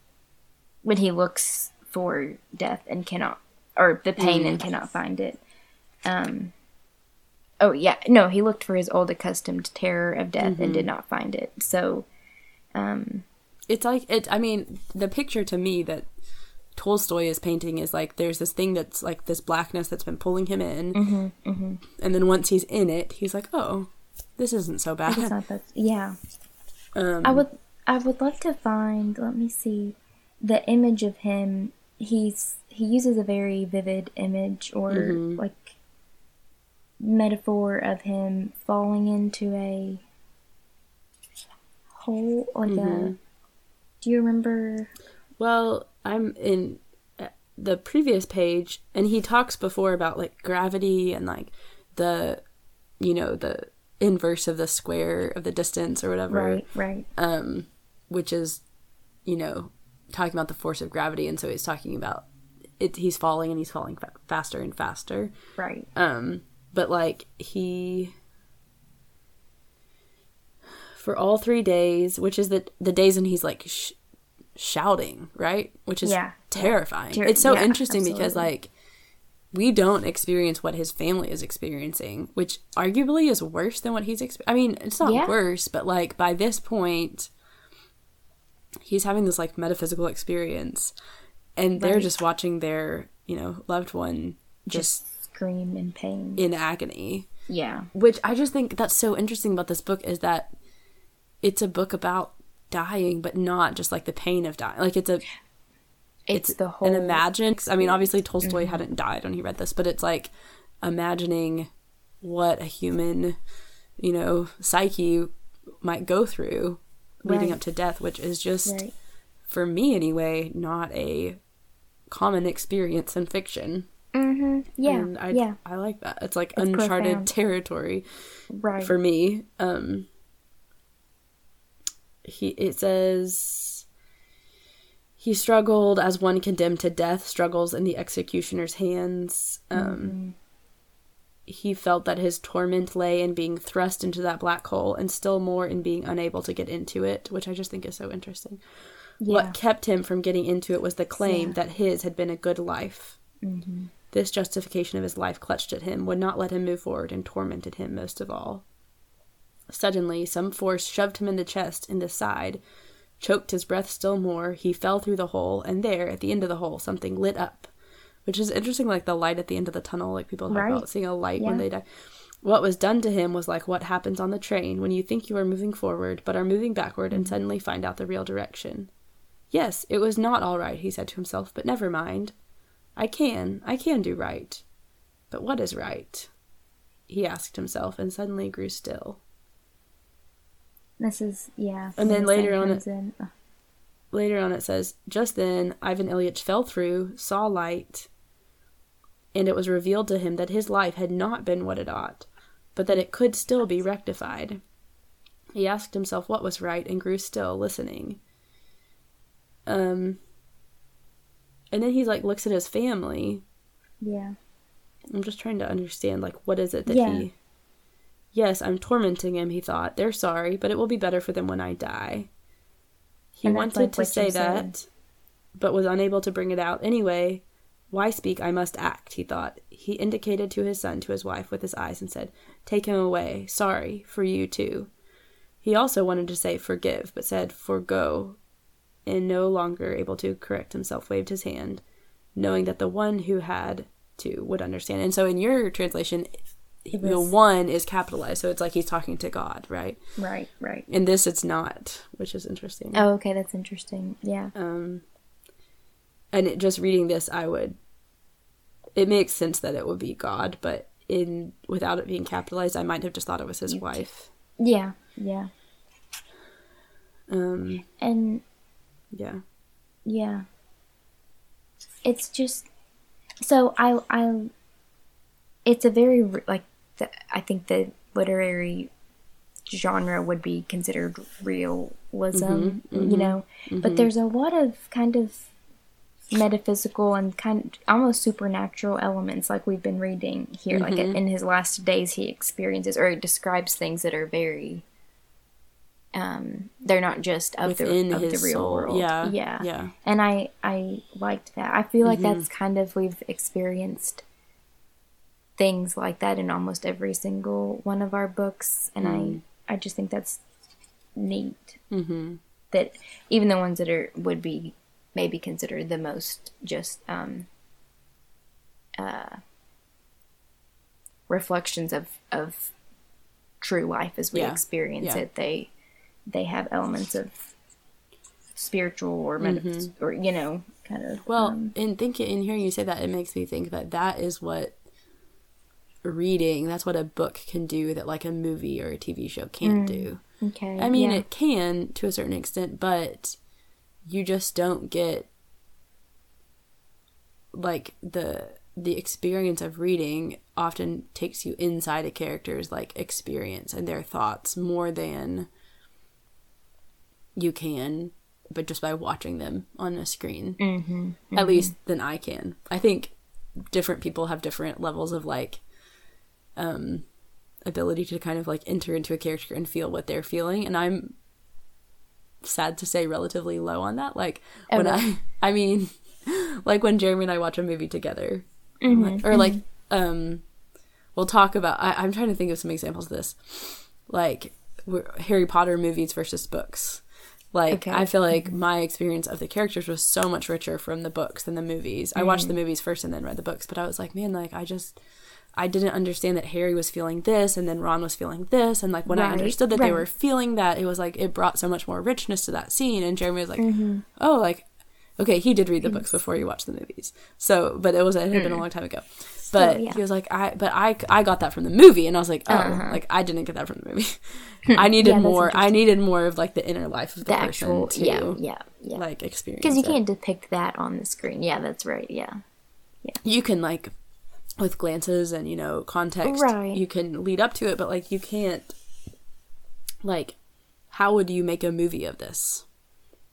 [SPEAKER 2] when he looks for death and cannot or the pain and cannot find it. Um Oh yeah, no, he looked for his old accustomed terror of death and did not find it. So um
[SPEAKER 1] it's like it. I mean, the picture to me that Tolstoy is painting is like there's this thing that's like this blackness that's been pulling him in,
[SPEAKER 2] Mm-hmm,
[SPEAKER 1] and then once he's in it, he's like, oh, this isn't so
[SPEAKER 2] it's
[SPEAKER 1] bad.
[SPEAKER 2] not that yeah.
[SPEAKER 1] Um,
[SPEAKER 2] I would I would love to find let me see the image of him he's he uses a very vivid image or
[SPEAKER 1] Mhm.
[SPEAKER 2] like metaphor of him falling into a hole like a
[SPEAKER 1] Mhm.
[SPEAKER 2] do you remember
[SPEAKER 1] Well, I'm in uh, the previous page, and he talks before about like gravity and like the, you know, the inverse of the square of the distance or whatever.
[SPEAKER 2] right right
[SPEAKER 1] Um, which is, you know, talking about the force of gravity, and so he's talking about it. He's falling and he's falling fa- faster and faster.
[SPEAKER 2] right
[SPEAKER 1] Um, but like he. For all three days, which is the the days when he's like sh- shouting, right? Which is
[SPEAKER 2] Yeah.
[SPEAKER 1] terrifying.
[SPEAKER 2] Ter-
[SPEAKER 1] it's so
[SPEAKER 2] yeah,
[SPEAKER 1] interesting because like we don't experience what his family is experiencing, which arguably is worse than what he's. Exp- I mean, it's not
[SPEAKER 2] Yeah.
[SPEAKER 1] worse, but like by this point, he's having this like metaphysical experience, and they're
[SPEAKER 2] Right.
[SPEAKER 1] just watching their you know loved one just,
[SPEAKER 2] just scream in pain
[SPEAKER 1] in agony.
[SPEAKER 2] yeah
[SPEAKER 1] Which I just think that's so interesting about this book is that it's a book about dying, but not just like the pain of dying. Like it's a
[SPEAKER 2] it's, the whole
[SPEAKER 1] an imagine. I mean, obviously Tolstoy
[SPEAKER 2] Mm-hmm.
[SPEAKER 1] hadn't died when he read this, but it's like imagining what a human, you know, psyche might go through leading
[SPEAKER 2] Right.
[SPEAKER 1] up to death, which is just
[SPEAKER 2] right
[SPEAKER 1] for me anyway, not a common experience in fiction.
[SPEAKER 2] mm-hmm yeah
[SPEAKER 1] And I,
[SPEAKER 2] yeah
[SPEAKER 1] I like that. It's like
[SPEAKER 2] It's
[SPEAKER 1] uncharted
[SPEAKER 2] profound.
[SPEAKER 1] territory
[SPEAKER 2] right
[SPEAKER 1] for me. Um, he it says he struggled as one condemned to death struggles in the executioner's hands. Um, He felt that his torment lay in being thrust into that black hole, and still more in being unable to get into it, which I just think is so interesting.
[SPEAKER 2] yeah
[SPEAKER 1] What kept him from getting into it was the claim
[SPEAKER 2] Yeah.
[SPEAKER 1] that his had been a good life.
[SPEAKER 2] mm-hmm.
[SPEAKER 1] This justification of his life clutched at him, would not let him move forward, and tormented him most of all. Suddenly, some force shoved him in the chest, in the side, choked his breath still more. He fell through the hole, and there, at the end of the hole, something lit up. Which is interesting, like the light at the end of the tunnel, like people talk
[SPEAKER 2] Right.
[SPEAKER 1] about seeing a light when they die. What was done to him was like what happens on the train when you think you are moving forward, but are moving backward and mm-hmm. suddenly find out the real direction. Yes, it was not all right, he said to himself, but never mind. I can, I can do right. But what is right? He asked himself and suddenly grew still.
[SPEAKER 2] This is yeah
[SPEAKER 1] And then
[SPEAKER 2] the
[SPEAKER 1] later on
[SPEAKER 2] in. Oh,
[SPEAKER 1] Later on, it says, Just then, Ivan Ilyich fell through, saw light, and it was revealed to him that his life had not been what it ought, but that it could still be rectified. He asked himself what was right and grew still, listening. Um, and then he like looks at his family.
[SPEAKER 2] yeah
[SPEAKER 1] I'm just trying to understand like what is it that
[SPEAKER 2] Yeah.
[SPEAKER 1] he Yes, I'm tormenting him, he thought. They're sorry, but it will be better for them when I die. He
[SPEAKER 2] And
[SPEAKER 1] wanted
[SPEAKER 2] like
[SPEAKER 1] to say
[SPEAKER 2] said.
[SPEAKER 1] that, but was unable to bring it out. Anyway, why speak? I must act, he thought. He indicated to his son, to his wife, with his eyes, and said, Take him away. Sorry, for you too. He also wanted to say forgive, but said forgo, and no longer able to correct himself, waved his hand, knowing that the one who had to would understand. And so in your translation, the one is capitalized, so it's like he's talking to God, right?
[SPEAKER 2] Right, right.
[SPEAKER 1] In this, it's not, which is interesting.
[SPEAKER 2] Oh, okay, that's interesting. Yeah.
[SPEAKER 1] Um, and it, just reading this, I would. It makes sense that it would be God, but in without it being capitalized, I might have just thought it was his wife.
[SPEAKER 2] Yeah, yeah.
[SPEAKER 1] Um,
[SPEAKER 2] And
[SPEAKER 1] yeah.
[SPEAKER 2] yeah. It's just so I I it's a very like the, I think the literary genre would be considered realism, you know. But there's a lot of kind of metaphysical and kind almost supernatural elements like we've been reading here like in his last days he experiences or he describes things that are very um they're not just of
[SPEAKER 1] Within
[SPEAKER 2] the of the real
[SPEAKER 1] soul.
[SPEAKER 2] world
[SPEAKER 1] Yeah,
[SPEAKER 2] yeah
[SPEAKER 1] yeah.
[SPEAKER 2] and i i liked that i feel like
[SPEAKER 1] Mm-hmm.
[SPEAKER 2] that's kind of we've experienced things like that in almost every single one of our books and
[SPEAKER 1] Mm.
[SPEAKER 2] i i just think that's neat mm-hmm. that even the ones that are would be maybe considered the most just um uh reflections of of true life as we
[SPEAKER 1] Yeah.
[SPEAKER 2] experience
[SPEAKER 1] Yeah.
[SPEAKER 2] it they they have elements of spiritual or metaph- or you know kind of
[SPEAKER 1] Mm-hmm. Well,
[SPEAKER 2] um,
[SPEAKER 1] in thinking in hearing you say that, it makes me think that that is what reading. That's what a book can do that like a movie or a TV show can't do.
[SPEAKER 2] okay
[SPEAKER 1] I mean,
[SPEAKER 2] yeah.
[SPEAKER 1] it can to a certain extent, but you just don't get like the the experience of reading often takes you inside a character's like experience and their thoughts more than you can but just by watching them on a screen
[SPEAKER 2] Mm-hmm,
[SPEAKER 1] at least than i can i think different people have different levels of like um ability to kind of like enter into a character and feel what they're feeling and i'm sad to say relatively low on that like
[SPEAKER 2] Oh,
[SPEAKER 1] when
[SPEAKER 2] no.
[SPEAKER 1] i *laughs* i mean like when jeremy and i watch a movie together.
[SPEAKER 2] Mm-hmm,
[SPEAKER 1] like- or like um we'll talk about I, i'm trying to think of some examples of this. Like harry potter movies versus books. Like
[SPEAKER 2] Okay.
[SPEAKER 1] i feel like my experience of the characters was so much richer from the books than the movies. I watched the
[SPEAKER 2] Mm.
[SPEAKER 1] movies first and then read the books but i was like man like i just I didn't understand that Harry was feeling this and then Ron was feeling this. And like when I understood that they were feeling that it was like it brought so much more richness to that scene. And Jeremy was like
[SPEAKER 2] Mm-hmm.
[SPEAKER 1] oh like okay he did read the books before you watched the movies. So but it was it had been a long time ago. But
[SPEAKER 2] yeah.
[SPEAKER 1] he was like I but I I got that from the movie and I was like oh
[SPEAKER 2] Uh-huh.
[SPEAKER 1] like I didn't get that from the movie. *laughs* I needed
[SPEAKER 2] Yeah,
[SPEAKER 1] more I needed more of like the inner life of the,
[SPEAKER 2] the
[SPEAKER 1] person
[SPEAKER 2] actual
[SPEAKER 1] to
[SPEAKER 2] yeah yeah yeah.
[SPEAKER 1] like experience
[SPEAKER 2] because you
[SPEAKER 1] it.
[SPEAKER 2] can't depict that on the screen. Yeah that's right. Yeah. yeah.
[SPEAKER 1] You can like with glances and you know context
[SPEAKER 2] Right.
[SPEAKER 1] you can lead up to it but like you can't like how would you make a movie of this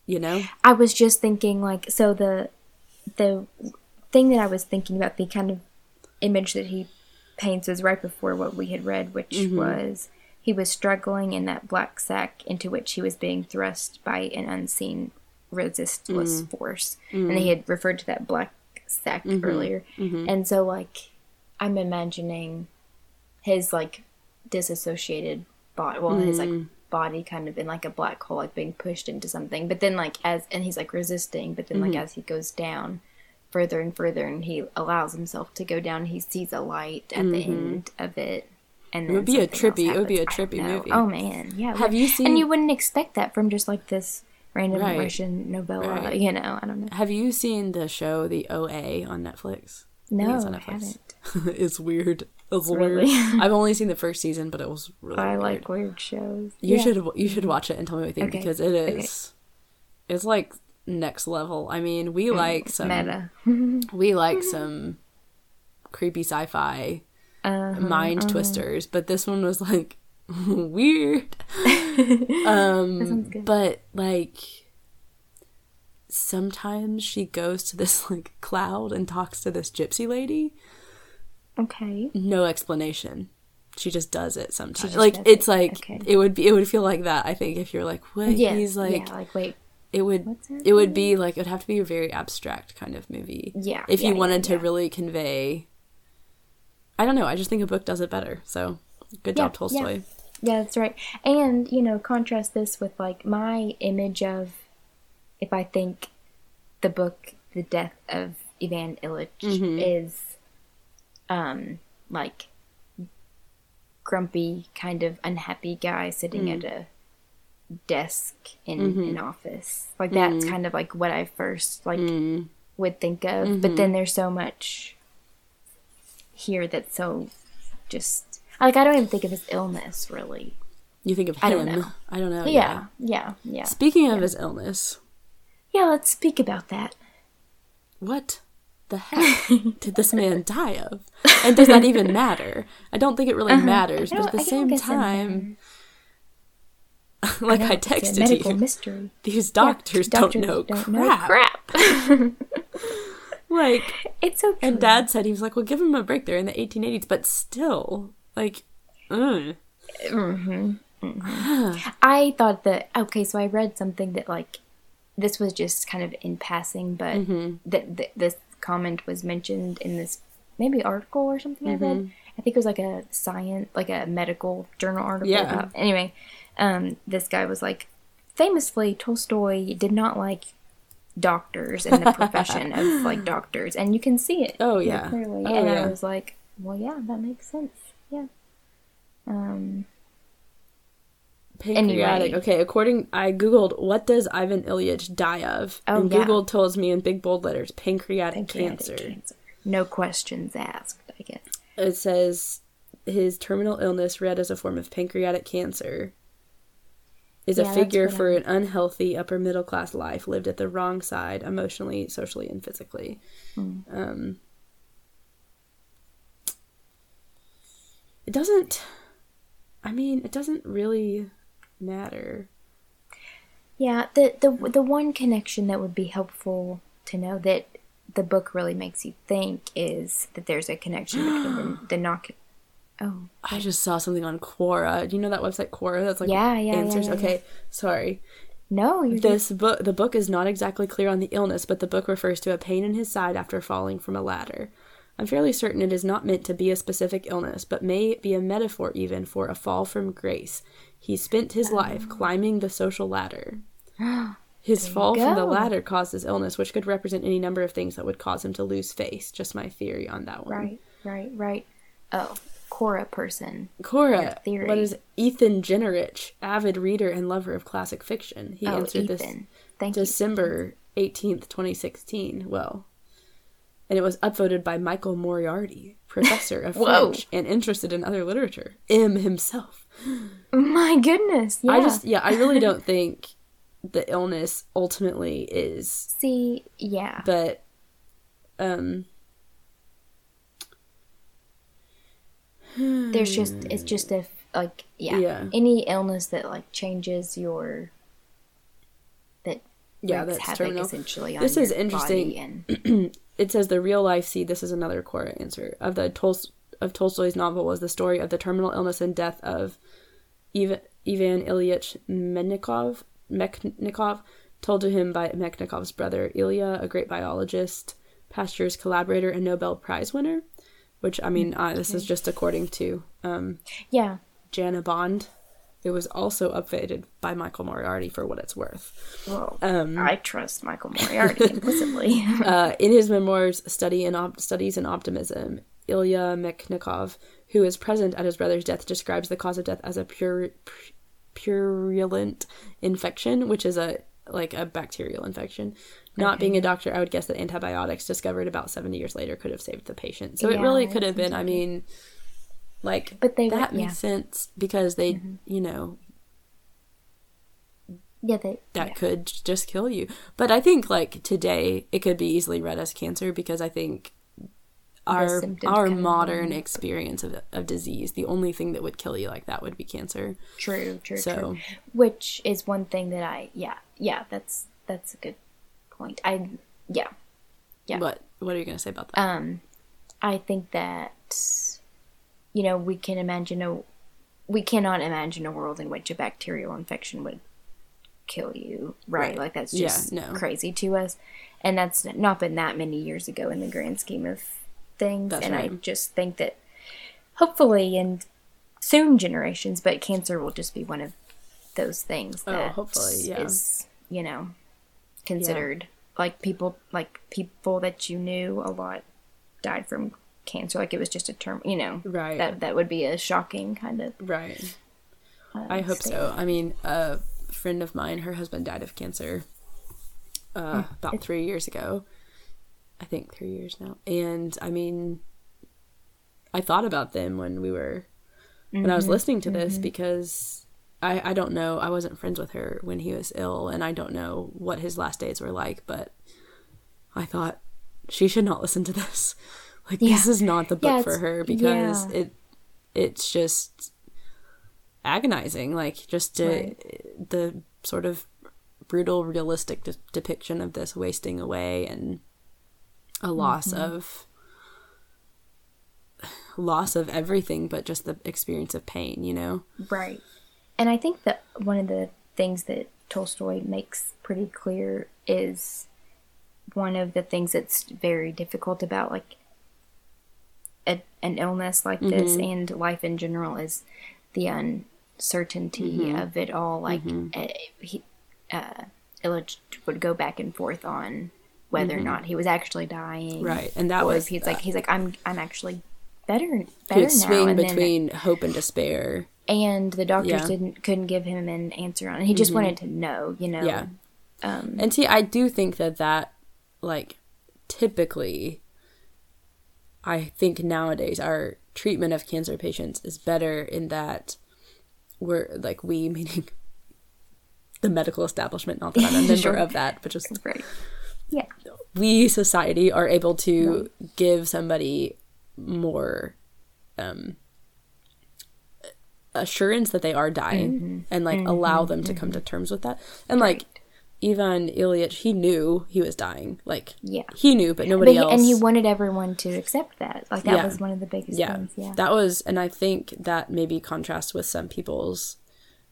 [SPEAKER 1] you know
[SPEAKER 2] I was just thinking like so the the thing that I was thinking about the kind of image that he paints was right before what we had read, which
[SPEAKER 1] Mm-hmm.
[SPEAKER 2] was he was struggling in that black sack into which he was being thrust by an unseen resistless
[SPEAKER 1] Mm.
[SPEAKER 2] force. And he had referred to that black sack
[SPEAKER 1] Mm-hmm.
[SPEAKER 2] earlier. And so like I'm imagining his like disassociated body well his like
[SPEAKER 1] Mm.
[SPEAKER 2] body kind of in like a black hole like being pushed into something but then like as and he's like resisting but then like
[SPEAKER 1] Mm-hmm.
[SPEAKER 2] as he goes down further and further and he allows himself to go down he sees a light at the end of it and then
[SPEAKER 1] Mm-hmm. would be a trippy- it would be a trippy movie.
[SPEAKER 2] oh man yeah
[SPEAKER 1] Have you seen-
[SPEAKER 2] and you wouldn't expect that from just like this random
[SPEAKER 1] Right.
[SPEAKER 2] russian novella
[SPEAKER 1] Right.
[SPEAKER 2] you know i don't know
[SPEAKER 1] have you seen the show the oa on netflix
[SPEAKER 2] no
[SPEAKER 1] it's on
[SPEAKER 2] i
[SPEAKER 1] Netflix.
[SPEAKER 2] haven't *laughs*
[SPEAKER 1] it's weird it's
[SPEAKER 2] Really?
[SPEAKER 1] weird *laughs* i've only seen the first season but it was really
[SPEAKER 2] i
[SPEAKER 1] weird.
[SPEAKER 2] like weird shows
[SPEAKER 1] you
[SPEAKER 2] Yeah.
[SPEAKER 1] should you should watch it and tell me what you think
[SPEAKER 2] Okay.
[SPEAKER 1] because it is it's like next level i mean we like some
[SPEAKER 2] meta *laughs*
[SPEAKER 1] we like some creepy sci-fi
[SPEAKER 2] uh,
[SPEAKER 1] mind twisters but this one was like weird um
[SPEAKER 2] sounds good.
[SPEAKER 1] but like sometimes she goes to this *laughs* like cloud and talks to this gypsy lady
[SPEAKER 2] okay
[SPEAKER 1] no explanation she just does it sometimes. Like it's
[SPEAKER 2] it.
[SPEAKER 1] like
[SPEAKER 2] Okay.
[SPEAKER 1] it would be it would feel like that. I think if you're like what
[SPEAKER 2] Yeah,
[SPEAKER 1] he's like,
[SPEAKER 2] yeah, like wait,
[SPEAKER 1] it would it would be like it would have to be a very abstract kind of movie.
[SPEAKER 2] Yeah,
[SPEAKER 1] if
[SPEAKER 2] yeah,
[SPEAKER 1] you wanted to really convey. I don't know. I just think a book does it better. So good job, Tolstoy.
[SPEAKER 2] Yeah, that's right. And, you know, contrast this with like my image of if I think the book The Death of Ivan Ilyich
[SPEAKER 1] Mm-hmm.
[SPEAKER 2] is um like grumpy kind of unhappy guy sitting
[SPEAKER 1] Mm.
[SPEAKER 2] at a desk in
[SPEAKER 1] Mm-hmm.
[SPEAKER 2] an office. Like that's kind of like what I first like
[SPEAKER 1] Mm.
[SPEAKER 2] would think of.
[SPEAKER 1] Mm-hmm.
[SPEAKER 2] But then there's so much here that's so just like I don't even think of his illness really.
[SPEAKER 1] You think of him?
[SPEAKER 2] I don't know.
[SPEAKER 1] I don't know.
[SPEAKER 2] Yeah, yeah, yeah.
[SPEAKER 1] Speaking of his illness,
[SPEAKER 2] Yeah, let's speak about that.
[SPEAKER 1] what the heck did this man *laughs* die of? And does that even matter? I don't think it really matters,
[SPEAKER 2] Uh-huh. I
[SPEAKER 1] but at the
[SPEAKER 2] I
[SPEAKER 1] same time, like I
[SPEAKER 2] It's a
[SPEAKER 1] texted you,
[SPEAKER 2] mystery.
[SPEAKER 1] these doctors,
[SPEAKER 2] Doctors
[SPEAKER 1] don't know
[SPEAKER 2] don't
[SPEAKER 1] crap.
[SPEAKER 2] know crap. *laughs* *laughs*
[SPEAKER 1] Like,
[SPEAKER 2] it's so true.
[SPEAKER 1] and Dad said he was like, "Well, give him a break. They're in the 1880s, but still, like, ugh. *sighs*
[SPEAKER 2] I thought that okay, so I read something that like this was just kind of in passing, but
[SPEAKER 1] Mm-hmm.
[SPEAKER 2] that that this comment was mentioned in this maybe article or something I read. I think it was like a science, like a medical journal article.
[SPEAKER 1] Yeah.
[SPEAKER 2] About, anyway, um, this guy was like, famously, Tolstoy did not like doctors and the profession of *laughs* like doctors, and you can see it.
[SPEAKER 1] Oh, yeah.
[SPEAKER 2] clearly.
[SPEAKER 1] Oh,
[SPEAKER 2] and
[SPEAKER 1] yeah.
[SPEAKER 2] I was like, well, yeah, that makes sense. Yeah. Um.
[SPEAKER 1] Pancreatic."
[SPEAKER 2] Anyway.
[SPEAKER 1] Okay, according I googled, "What does Ivan Ilyich die of?"
[SPEAKER 2] Oh,
[SPEAKER 1] and
[SPEAKER 2] yeah.
[SPEAKER 1] Google tells me in big bold letters, "Pancreatic,
[SPEAKER 2] pancreatic
[SPEAKER 1] cancer."
[SPEAKER 2] cancer. No questions asked. I guess.
[SPEAKER 1] It says his terminal illness, read as a form of pancreatic cancer, is
[SPEAKER 2] Yeah,
[SPEAKER 1] a
[SPEAKER 2] that's
[SPEAKER 1] figure
[SPEAKER 2] what
[SPEAKER 1] for an unhealthy upper middle class life lived at the wrong side, emotionally, socially, and physically.
[SPEAKER 2] Hmm.
[SPEAKER 1] Um, it doesn't. I mean, it doesn't really matter.
[SPEAKER 2] Yeah, the the the one connection that would be helpful to know that the book really makes you think is that there's a connection between the, *gasps* the knock. Oh,
[SPEAKER 1] I just saw something on Quora. Do you know that website Quora? That's like
[SPEAKER 2] Yeah, yeah,
[SPEAKER 1] answers.
[SPEAKER 2] yeah, yeah.
[SPEAKER 1] okay, sorry.
[SPEAKER 2] no,
[SPEAKER 1] This book, the book is not exactly clear on the illness, but the book refers to a pain in his side after falling from a ladder. I'm fairly certain it is not meant to be a specific illness, but may be a metaphor even for a fall from grace. He spent his life climbing the social ladder. *gasps* His fall from the ladder caused his illness, which could represent any number of things that would cause him to lose face. Just my theory on that one.
[SPEAKER 2] right, right, right. Oh, Quora person.
[SPEAKER 1] Quora,
[SPEAKER 2] theory.
[SPEAKER 1] what is Ethan Generich, avid reader and lover of classic fiction? He
[SPEAKER 2] Oh,
[SPEAKER 1] answered this
[SPEAKER 2] Thank.
[SPEAKER 1] December 18th, 2016. Well, and it was upvoted by Michael Moriarty, professor of *laughs* French and interested in other literature. M himself.
[SPEAKER 2] My goodness. Yeah.
[SPEAKER 1] I just, yeah, I really don't *laughs* think the illness ultimately is,
[SPEAKER 2] see. Yeah.
[SPEAKER 1] but, um,
[SPEAKER 2] There's just it's just a like yeah.
[SPEAKER 1] Yeah.
[SPEAKER 2] Any illness that like changes your that
[SPEAKER 1] yeah, that's
[SPEAKER 2] havoc
[SPEAKER 1] terminal.
[SPEAKER 2] essentially on
[SPEAKER 1] This is interesting.
[SPEAKER 2] and *clears throat*
[SPEAKER 1] it says the real life seed. This is another Quora answer of the Tolst- of Tolstoy's novel was the story of the terminal illness and death of Ivan, Ivan Ilyich Mechnikov, Mechnikov, told to him by Mechnikov's brother Ilya, a great biologist, Pasteur's collaborator, and Nobel Prize winner. Which I mean, uh, this is just according to um,
[SPEAKER 2] yeah.
[SPEAKER 1] Jana Bond. It was also updated by Michael Moriarty for what it's worth.
[SPEAKER 2] Well,
[SPEAKER 1] Um,
[SPEAKER 2] I trust Michael Moriarty implicitly. *laughs*
[SPEAKER 1] Uh, in his memoirs, Study in Op- Studies and Optimism, Ilya Mechnikov, who is present at his brother's death, describes the cause of death as a pure, purulent infection, which is a like a bacterial infection. Not being a doctor, I would guess that antibiotics discovered about 70 years later could have saved the patient. So it really could have been, I mean, like,
[SPEAKER 2] But they
[SPEAKER 1] that
[SPEAKER 2] yeah. Mm-hmm.
[SPEAKER 1] makes sense because they, you know,
[SPEAKER 2] yeah, they
[SPEAKER 1] that
[SPEAKER 2] yeah.
[SPEAKER 1] could just kill you. But I think like today it could be easily read as cancer because I think our our modern experience of of disease, the only thing that would kill you like that would be cancer.
[SPEAKER 2] True, true,
[SPEAKER 1] So-
[SPEAKER 2] true. Which is one thing that I yeah, yeah, that's that's a good point. I yeah. Yeah.
[SPEAKER 1] What what are you gonna say about that?
[SPEAKER 2] Um I think that you know, we can imagine a we cannot imagine a world in which a bacterial infection would kill you, right?
[SPEAKER 1] Right.
[SPEAKER 2] Like that's
[SPEAKER 1] Yeah,
[SPEAKER 2] just
[SPEAKER 1] no.
[SPEAKER 2] crazy to us, and that's not been that many years ago in the grand scheme of things.
[SPEAKER 1] That's
[SPEAKER 2] and I just think that hopefully in soon generations, but cancer will just be one of those things
[SPEAKER 1] Oh,
[SPEAKER 2] that
[SPEAKER 1] hopefully, yeah.
[SPEAKER 2] is, you know considered like people like people that you knew a lot died from cancer like it was just a term you know
[SPEAKER 1] Right.
[SPEAKER 2] that that would be a shocking kind of
[SPEAKER 1] Right.
[SPEAKER 2] uh,
[SPEAKER 1] I hope
[SPEAKER 2] state.
[SPEAKER 1] so. I mean, a friend of mine, her husband died of cancer uh,
[SPEAKER 2] Hmm.
[SPEAKER 1] about three years ago. I think three years now. And I mean, I thought about them when we were, when I was
[SPEAKER 2] Mm-hmm.
[SPEAKER 1] listening to this because I, I don't know, I wasn't friends with her when he was ill and I don't know what his last days were like, but I thought she should not listen to this. *laughs* Like, this is not the
[SPEAKER 2] Yeah,
[SPEAKER 1] book for her because
[SPEAKER 2] yeah.
[SPEAKER 1] it, it's just agonizing like just to,
[SPEAKER 2] Right.
[SPEAKER 1] the sort of brutal realistic de- depiction of this wasting away and a loss
[SPEAKER 2] Mm-hmm.
[SPEAKER 1] of loss of everything but just the experience of pain you know
[SPEAKER 2] right and i think that one of the things that tolstoy makes pretty clear is one of the things that's very difficult about like a, an illness like this
[SPEAKER 1] Mm-hmm.
[SPEAKER 2] and life in general is the uncertainty
[SPEAKER 1] Mm-hmm.
[SPEAKER 2] of it all like uh, he uh Ilyich would go back and forth on whether or not he was actually dying
[SPEAKER 1] Mm-hmm. right and that was
[SPEAKER 2] he's like he's like i'm i'm actually better better now
[SPEAKER 1] swing
[SPEAKER 2] and then
[SPEAKER 1] between hope and despair
[SPEAKER 2] and the doctors
[SPEAKER 1] Yeah. Mm-hmm.
[SPEAKER 2] didn't couldn't give him an answer on it. He just wanted to know, you know.
[SPEAKER 1] Yeah.
[SPEAKER 2] Um,
[SPEAKER 1] and see i do think that that like typically i think nowadays our treatment of cancer patients is better in that we're like we *laughs* meaning the medical establishment not that i'm a *laughs* member
[SPEAKER 2] Sure.
[SPEAKER 1] of that but just
[SPEAKER 2] right. Yeah.
[SPEAKER 1] we society are able to give somebody more um assurance that they are dying mm-hmm. and like allow mm-hmm. them to come to mm-hmm. terms with that and like Ivan Ilyich he knew he was dying like
[SPEAKER 2] Yeah.
[SPEAKER 1] he knew but nobody
[SPEAKER 2] But he,
[SPEAKER 1] else
[SPEAKER 2] and he wanted everyone to accept that. Like that
[SPEAKER 1] Yeah.
[SPEAKER 2] was one of the biggest
[SPEAKER 1] yeah
[SPEAKER 2] things. Yeah.
[SPEAKER 1] that was and i think that maybe contrasts with some people's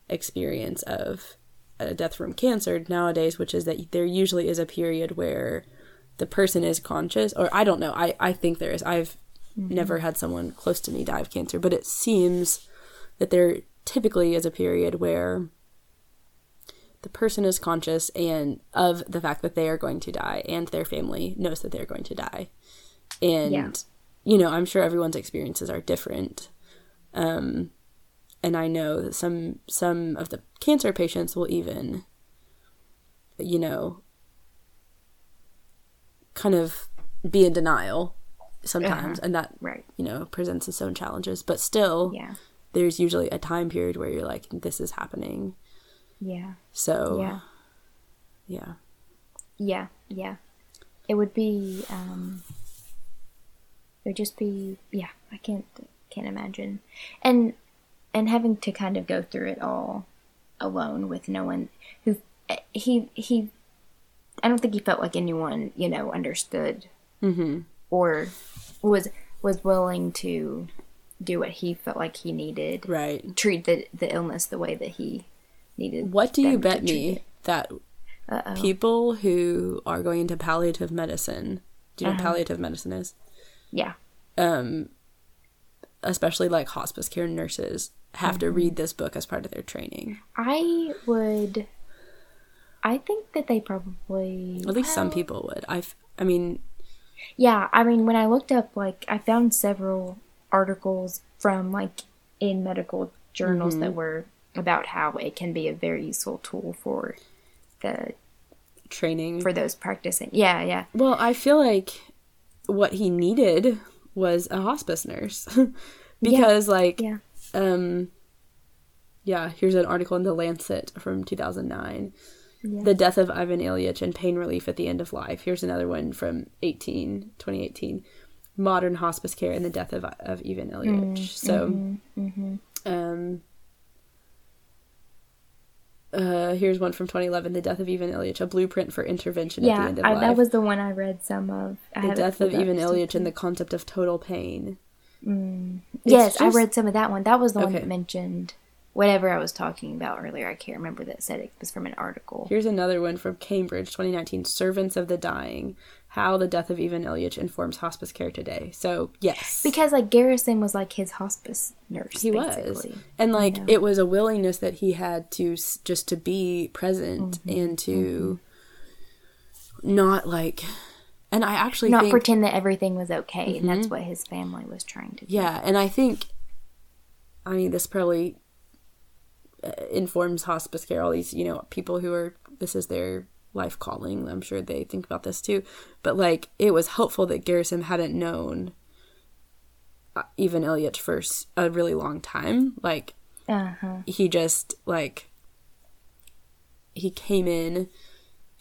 [SPEAKER 1] experience of a death from cancer nowadays which is that there usually is a period where the person is conscious or i don't know i, I think there is. I've never had someone close to me die of cancer but it seems that there typically is a period where the person is conscious and of the fact that they are going to die and their family knows that they're going to die. And
[SPEAKER 2] Yeah.
[SPEAKER 1] you know i'm sure everyone's experiences are different. Um and i know that some some of the cancer patients will even you know kind of be in denial sometimes and that
[SPEAKER 2] Right.
[SPEAKER 1] you know presents its own challenges but still
[SPEAKER 2] Yeah.
[SPEAKER 1] there's usually a time period where you're like this is happening
[SPEAKER 2] Yeah.
[SPEAKER 1] so
[SPEAKER 2] Yeah.
[SPEAKER 1] yeah
[SPEAKER 2] Yeah. Yeah. It would be. um It would just be. Yeah. I can't. Can't imagine. And and having to kind of go through it all alone with no one who he he. I don't think he felt like anyone you know understood
[SPEAKER 1] mm-hmm.
[SPEAKER 2] or was was willing to do what he felt like he needed
[SPEAKER 1] right
[SPEAKER 2] treat the the illness the way that he needed
[SPEAKER 1] what do you bet me
[SPEAKER 2] it.
[SPEAKER 1] that
[SPEAKER 2] Uh-oh.
[SPEAKER 1] people who are going into palliative medicine do you know what
[SPEAKER 2] Uh-huh.
[SPEAKER 1] palliative medicine is
[SPEAKER 2] yeah
[SPEAKER 1] um especially like hospice care nurses have
[SPEAKER 2] Mm-hmm.
[SPEAKER 1] to read this book as part of their training.
[SPEAKER 2] I would i think that they probably
[SPEAKER 1] at least some people would. I've i mean
[SPEAKER 2] yeah i mean when i looked up like i found several articles from like in medical journals
[SPEAKER 1] Mm-hmm.
[SPEAKER 2] that were about how it can be a very useful tool for the
[SPEAKER 1] training.
[SPEAKER 2] for those practicing. Yeah yeah.
[SPEAKER 1] Well i feel like what he needed was a hospice nurse. *laughs* Because like
[SPEAKER 2] yeah
[SPEAKER 1] um yeah here's an article in the lancet from 2009
[SPEAKER 2] Yeah.
[SPEAKER 1] the death of ivan ilyich and pain relief at the end of life. Here's another one from 18 2018 modern hospice care and the death of, of ivan ilyich. So um uh, here's one from 2011 the death of ivan ilyich a blueprint for intervention at the
[SPEAKER 2] yeah
[SPEAKER 1] end of
[SPEAKER 2] I,
[SPEAKER 1] life.
[SPEAKER 2] that was the one i read some of. I
[SPEAKER 1] the death of Ivan Ilyich and the concept of total pain.
[SPEAKER 2] Yes, I read some of that one. That was the one that mentioned whatever I was talking about earlier. I can't remember that said it was from an article.
[SPEAKER 1] Here's another one from Cambridge, 2019. Servants of the Dying: How the Death of Ivan Ilyich Informs Hospice Care Today. So yes,
[SPEAKER 2] Because like Gerasim was like his hospice nurse.
[SPEAKER 1] he
[SPEAKER 2] basically.
[SPEAKER 1] was, and like it was a willingness that he had to just to be present
[SPEAKER 2] Mm-hmm.
[SPEAKER 1] and to not like. And I actually
[SPEAKER 2] Not
[SPEAKER 1] think
[SPEAKER 2] pretend that everything was okay, and that's what his family was trying to do.
[SPEAKER 1] Yeah, and I think, I mean, this probably uh, informs hospice care. All these, you know, people who are this is their life calling. I'm sure they think about this too. But like, it was helpful that Gerasim hadn't known uh, Ivan Ilyich for a really long time. Like,
[SPEAKER 2] Uh huh.
[SPEAKER 1] he just like he came in.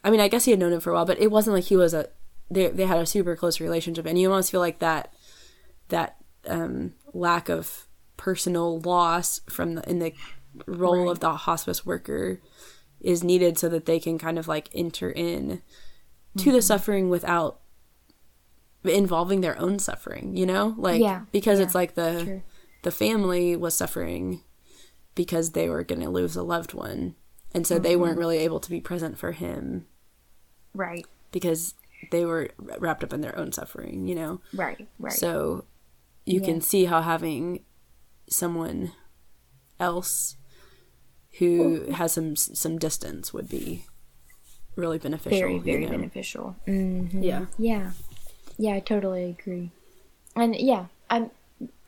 [SPEAKER 1] I mean, I guess he had known him for a while, but it wasn't like he was a. They they had a super close relationship, and you almost feel like that that um, lack of personal loss from the in the role of the hospice worker is needed so that they can kind of like enter in to the suffering without involving their own suffering you know? Like
[SPEAKER 2] Yeah,
[SPEAKER 1] because
[SPEAKER 2] yeah,
[SPEAKER 1] it's like the
[SPEAKER 2] true.
[SPEAKER 1] the family was suffering because they were going to lose a loved one. And so they weren't really able to be present for him
[SPEAKER 2] Right.
[SPEAKER 1] because they were wrapped up in their own suffering you know
[SPEAKER 2] Right. Right.
[SPEAKER 1] so you
[SPEAKER 2] Yeah.
[SPEAKER 1] can see how having someone else who has some some distance would be really beneficial
[SPEAKER 2] very
[SPEAKER 1] you
[SPEAKER 2] very
[SPEAKER 1] know?
[SPEAKER 2] beneficial. hmm
[SPEAKER 1] yeah
[SPEAKER 2] Yeah. Yeah, I totally agree. And yeah, I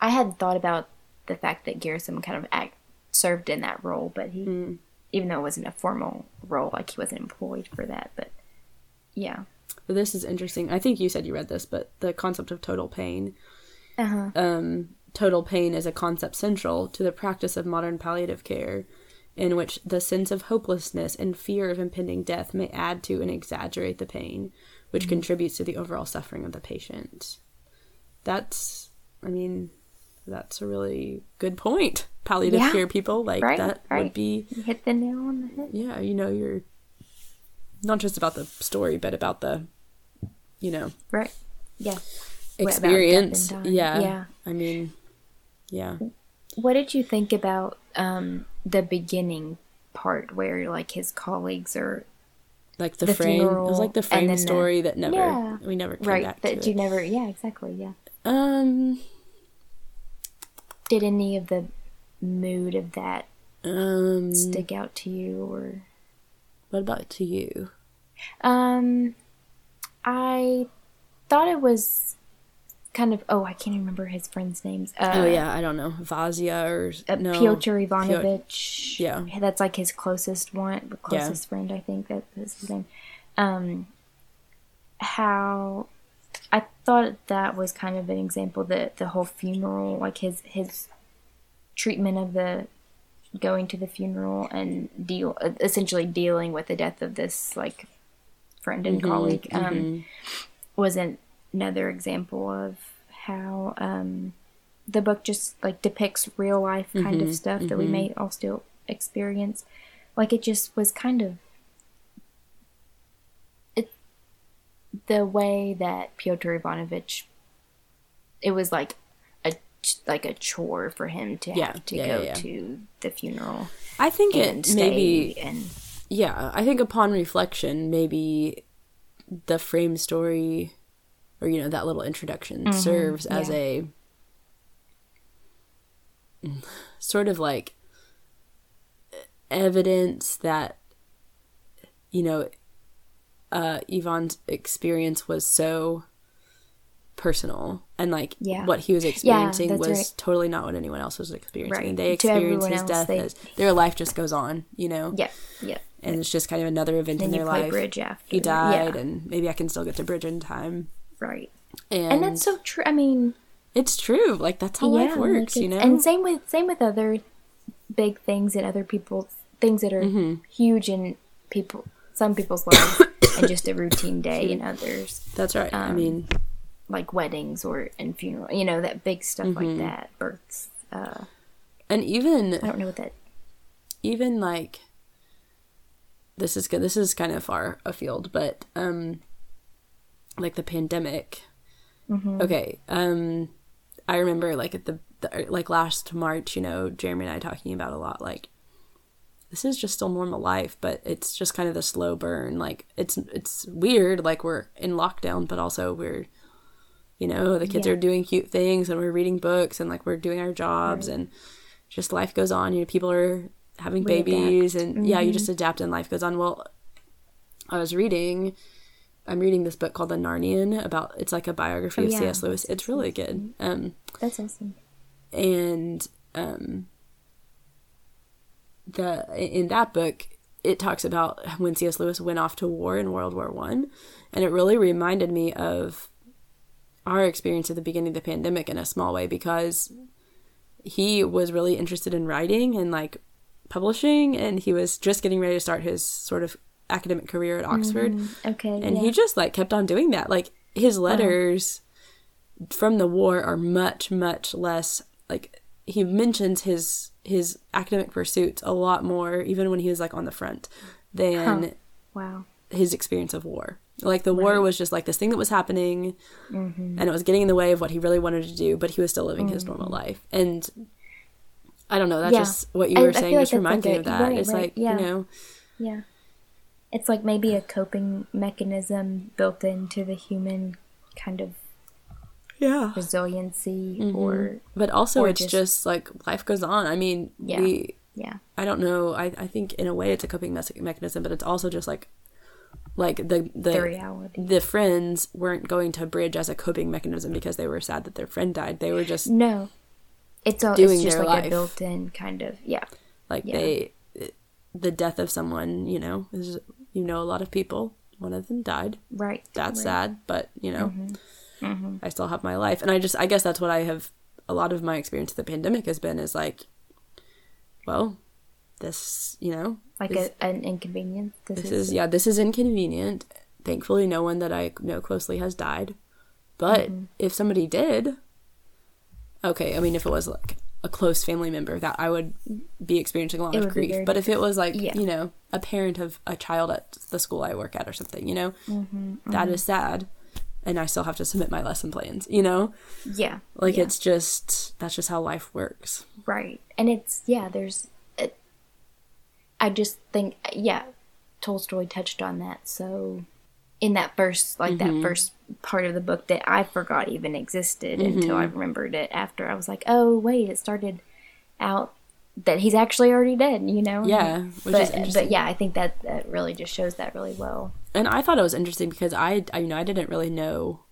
[SPEAKER 2] I had thought about the fact that Gerasim kind of act served in that role, but he
[SPEAKER 1] Mm.
[SPEAKER 2] even though it wasn't a formal role, like he wasn't employed for that, but yeah.
[SPEAKER 1] This is interesting i think you said you read this but the concept of total pain
[SPEAKER 2] Uh-huh.
[SPEAKER 1] um, total pain is a concept central to the practice of modern palliative care, in which the sense of hopelessness and fear of impending death may add to and exaggerate the pain, which
[SPEAKER 2] Mm-hmm.
[SPEAKER 1] contributes to the overall suffering of the patient. That's, I mean, that's a really good point. Palliative
[SPEAKER 2] Yeah.
[SPEAKER 1] care people, like,
[SPEAKER 2] Right,
[SPEAKER 1] that would be,
[SPEAKER 2] You hit the nail on the head.
[SPEAKER 1] yeah, you know, you're not just about the story, but about the, you know,
[SPEAKER 2] Right. Yeah. What about death and
[SPEAKER 1] experience. Yeah.
[SPEAKER 2] Yeah.
[SPEAKER 1] I mean, yeah.
[SPEAKER 2] What did you think about um, the beginning part where like his colleagues are
[SPEAKER 1] like the,
[SPEAKER 2] the
[SPEAKER 1] frame. It was like the frame
[SPEAKER 2] then the-
[SPEAKER 1] story that never
[SPEAKER 2] Yeah.
[SPEAKER 1] we never came
[SPEAKER 2] right
[SPEAKER 1] back
[SPEAKER 2] that you
[SPEAKER 1] it.
[SPEAKER 2] never yeah exactly yeah
[SPEAKER 1] um
[SPEAKER 2] did any of the mood of that
[SPEAKER 1] um
[SPEAKER 2] stick out to you or
[SPEAKER 1] what about to you?
[SPEAKER 2] um i thought it was kind of oh i can't remember his friends names uh,
[SPEAKER 1] oh yeah, I don't know. Vazia or
[SPEAKER 2] uh,
[SPEAKER 1] no
[SPEAKER 2] Piotr Ivanovich.
[SPEAKER 1] Yeah.
[SPEAKER 2] that's like his closest one, the closest friend. I think that was his name. Um, how I thought that was kind of an example that the whole funeral, like his his treatment of the going to the funeral and deal essentially dealing with the death of this like friend and colleague um, was an, another example of how um, the book just like depicts real life kind of stuff that we may all still experience. Like it just was kind of it the way that Pyotr Ivanovich it was like like a chore for him to
[SPEAKER 1] Yeah,
[SPEAKER 2] have to
[SPEAKER 1] yeah,
[SPEAKER 2] go
[SPEAKER 1] yeah,
[SPEAKER 2] to the funeral
[SPEAKER 1] I think it maybe
[SPEAKER 2] and
[SPEAKER 1] yeah, I think upon reflection maybe the frame story or you know that little introduction serves as
[SPEAKER 2] Mm-hmm.
[SPEAKER 1] a sort of like evidence that you know uh Ivan's experience was so personal and like
[SPEAKER 2] Yeah.
[SPEAKER 1] what he was experiencing
[SPEAKER 2] that's
[SPEAKER 1] was
[SPEAKER 2] right.
[SPEAKER 1] totally not what anyone else was experiencing.
[SPEAKER 2] Right.
[SPEAKER 1] They
[SPEAKER 2] experience
[SPEAKER 1] his
[SPEAKER 2] else,
[SPEAKER 1] death
[SPEAKER 2] they-
[SPEAKER 1] as their life just goes on, you know?
[SPEAKER 2] yeah yeah
[SPEAKER 1] And it's just kind of another event in their life.
[SPEAKER 2] bridge after
[SPEAKER 1] He died
[SPEAKER 2] yeah,
[SPEAKER 1] and maybe I can still get to bridge in time.
[SPEAKER 2] right
[SPEAKER 1] And,
[SPEAKER 2] and that's so true I mean
[SPEAKER 1] it's true. Like that's how life
[SPEAKER 2] like
[SPEAKER 1] works, you know?
[SPEAKER 2] And same with same with other big things and other people things that are
[SPEAKER 1] Mm-hmm.
[SPEAKER 2] huge in people some people's lives and just a routine day *coughs* in others
[SPEAKER 1] that's right.
[SPEAKER 2] um,
[SPEAKER 1] I mean,
[SPEAKER 2] like weddings or and funeral you know that big stuff
[SPEAKER 1] Mm-hmm.
[SPEAKER 2] like that births uh
[SPEAKER 1] and even
[SPEAKER 2] I don't know what that
[SPEAKER 1] even like this is good this is kind of far afield but um like the pandemic
[SPEAKER 2] Mm-hmm.
[SPEAKER 1] okay um I remember like at the, the like last March, you know, Jeremy and I talking about a lot like this is just still normal life, but it's just kind of the slow burn. Like it's it's weird, like we're in lockdown, but also we're you know, the kids
[SPEAKER 2] Yeah.
[SPEAKER 1] are doing cute things and we're reading books and like we're doing our jobs and just life goes on. You know, people are having
[SPEAKER 2] We adapt.
[SPEAKER 1] babies and yeah, you just adapt and life goes on. Well, I was reading I'm reading this book called The Narnian about it's like a biography
[SPEAKER 2] Oh,
[SPEAKER 1] of
[SPEAKER 2] yeah.
[SPEAKER 1] C.S. Lewis. It's really good. Um
[SPEAKER 2] That's awesome.
[SPEAKER 1] and um the in that book it talks about when C.S. Lewis went off to war in World War One, and it really reminded me of our experience at the beginning of the pandemic in a small way because he was really interested in writing and like publishing, and he was just getting ready to start his sort of academic career at Oxford mm-hmm.
[SPEAKER 2] Okay.
[SPEAKER 1] and
[SPEAKER 2] yeah.
[SPEAKER 1] he just like kept on doing that like his letters from the war are much much less like he mentions his his academic pursuits a lot more even when he was like on the front than
[SPEAKER 2] Huh. wow.
[SPEAKER 1] his experience of war like the war was just like this thing that was happening mm-hmm. and it was getting in the way of what he really wanted to do but he was still living his normal mm-hmm. life and i don't know that's
[SPEAKER 2] Yeah.
[SPEAKER 1] just what you were
[SPEAKER 2] I
[SPEAKER 1] saying
[SPEAKER 2] like
[SPEAKER 1] just
[SPEAKER 2] that's
[SPEAKER 1] reminds me of that
[SPEAKER 2] right,
[SPEAKER 1] it's
[SPEAKER 2] right,
[SPEAKER 1] like
[SPEAKER 2] yeah.
[SPEAKER 1] you know
[SPEAKER 2] Yeah. It's like maybe a coping mechanism built into the human kind of
[SPEAKER 1] yeah
[SPEAKER 2] resiliency mm-hmm. or
[SPEAKER 1] but also
[SPEAKER 2] or
[SPEAKER 1] it's
[SPEAKER 2] just-
[SPEAKER 1] just, like life goes on i mean
[SPEAKER 2] Yeah.
[SPEAKER 1] we
[SPEAKER 2] yeah.
[SPEAKER 1] I don't know. I, I think in a way it's a coping mechanism, but it's also just like like the the
[SPEAKER 2] The reality.
[SPEAKER 1] the friends weren't going to bridge as a coping mechanism because they were sad that their friend died. They were just
[SPEAKER 2] No. It's all
[SPEAKER 1] Doing
[SPEAKER 2] it's just
[SPEAKER 1] their
[SPEAKER 2] like
[SPEAKER 1] life.
[SPEAKER 2] a built in kind of yeah.
[SPEAKER 1] like
[SPEAKER 2] Yeah.
[SPEAKER 1] they the death of someone. You know, is you know a lot of people. One of them died.
[SPEAKER 2] Right.
[SPEAKER 1] That's
[SPEAKER 2] right.
[SPEAKER 1] sad, but you know,
[SPEAKER 2] Mm-hmm.
[SPEAKER 1] I still have my life, and I just I guess that's what I have. A lot of my experience of the pandemic has been is like, well, this you know
[SPEAKER 2] Like
[SPEAKER 1] is-
[SPEAKER 2] a, an inconvenience. This,
[SPEAKER 1] This
[SPEAKER 2] is,
[SPEAKER 1] is yeah, this is inconvenient. Thankfully, no one that I know closely has died. But
[SPEAKER 2] Mm-hmm.
[SPEAKER 1] if somebody did, okay, I mean, if it was like a close family member, that I would be experiencing a lot
[SPEAKER 2] It
[SPEAKER 1] of grief. But if it was like
[SPEAKER 2] Yeah.
[SPEAKER 1] you know a parent of a child at the school I work at or something, you know,
[SPEAKER 2] Mm-hmm,
[SPEAKER 1] that is sad, and I still have to submit my lesson plans. You know,
[SPEAKER 2] yeah.
[SPEAKER 1] like
[SPEAKER 2] yeah.
[SPEAKER 1] it's just that's just how life works.
[SPEAKER 2] Right. And it's, yeah, there's, I just think, yeah, Tolstoy touched on that. So, in that first, like
[SPEAKER 1] Mm-hmm.
[SPEAKER 2] that first part of the book that I forgot even existed until
[SPEAKER 1] Mm-hmm.
[SPEAKER 2] I remembered it after I was like, oh, wait, it started out that he's actually already dead, you know?
[SPEAKER 1] Yeah, which
[SPEAKER 2] but,
[SPEAKER 1] is interesting.
[SPEAKER 2] but yeah, I think that, that really just shows that really well.
[SPEAKER 1] and I thought it was interesting because I, I you know I didn't really know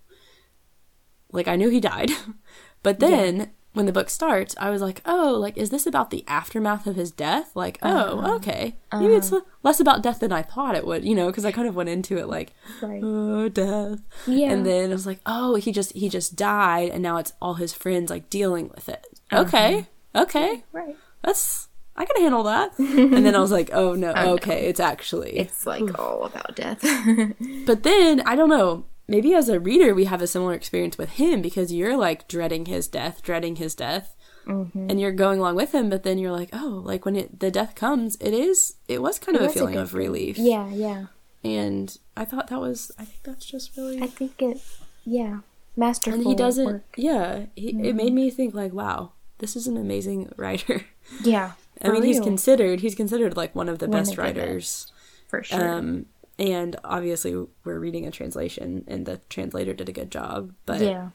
[SPEAKER 1] like I knew he died *laughs* but then when the book starts I was like oh like is this about the aftermath of his death like
[SPEAKER 2] Uh-huh.
[SPEAKER 1] oh okay maybe it's less about death than I thought it would you know because I kind of went into it like
[SPEAKER 2] Right.
[SPEAKER 1] oh death
[SPEAKER 2] Yeah.
[SPEAKER 1] and then I was like oh he just he just died and now it's all his friends like dealing with it okay okay
[SPEAKER 2] Right.
[SPEAKER 1] that's I can handle that *laughs* and then I was like oh no okay it's actually
[SPEAKER 2] It's like all about death. *laughs*
[SPEAKER 1] but then I don't know. Maybe as a reader, we have a similar experience with him because you're like dreading his death, dreading his death,
[SPEAKER 2] Mm-hmm.
[SPEAKER 1] and you're going along with him. But then you're like, oh, like when it the death comes, it is it was kind of a
[SPEAKER 2] a
[SPEAKER 1] feeling
[SPEAKER 2] good
[SPEAKER 1] of relief.
[SPEAKER 2] yeah, yeah.
[SPEAKER 1] and I thought that was I think that's just really
[SPEAKER 2] I think it, yeah. Masterful
[SPEAKER 1] and he doesn't
[SPEAKER 2] work.
[SPEAKER 1] yeah he, it
[SPEAKER 2] Mm-hmm.
[SPEAKER 1] made me think like wow this is an amazing *laughs* writer.
[SPEAKER 2] Yeah.
[SPEAKER 1] I mean he's considered he's considered like one of the best writers.
[SPEAKER 2] for sure.
[SPEAKER 1] Um, and obviously we're reading a translation, and the translator did a good job. But
[SPEAKER 2] yeah.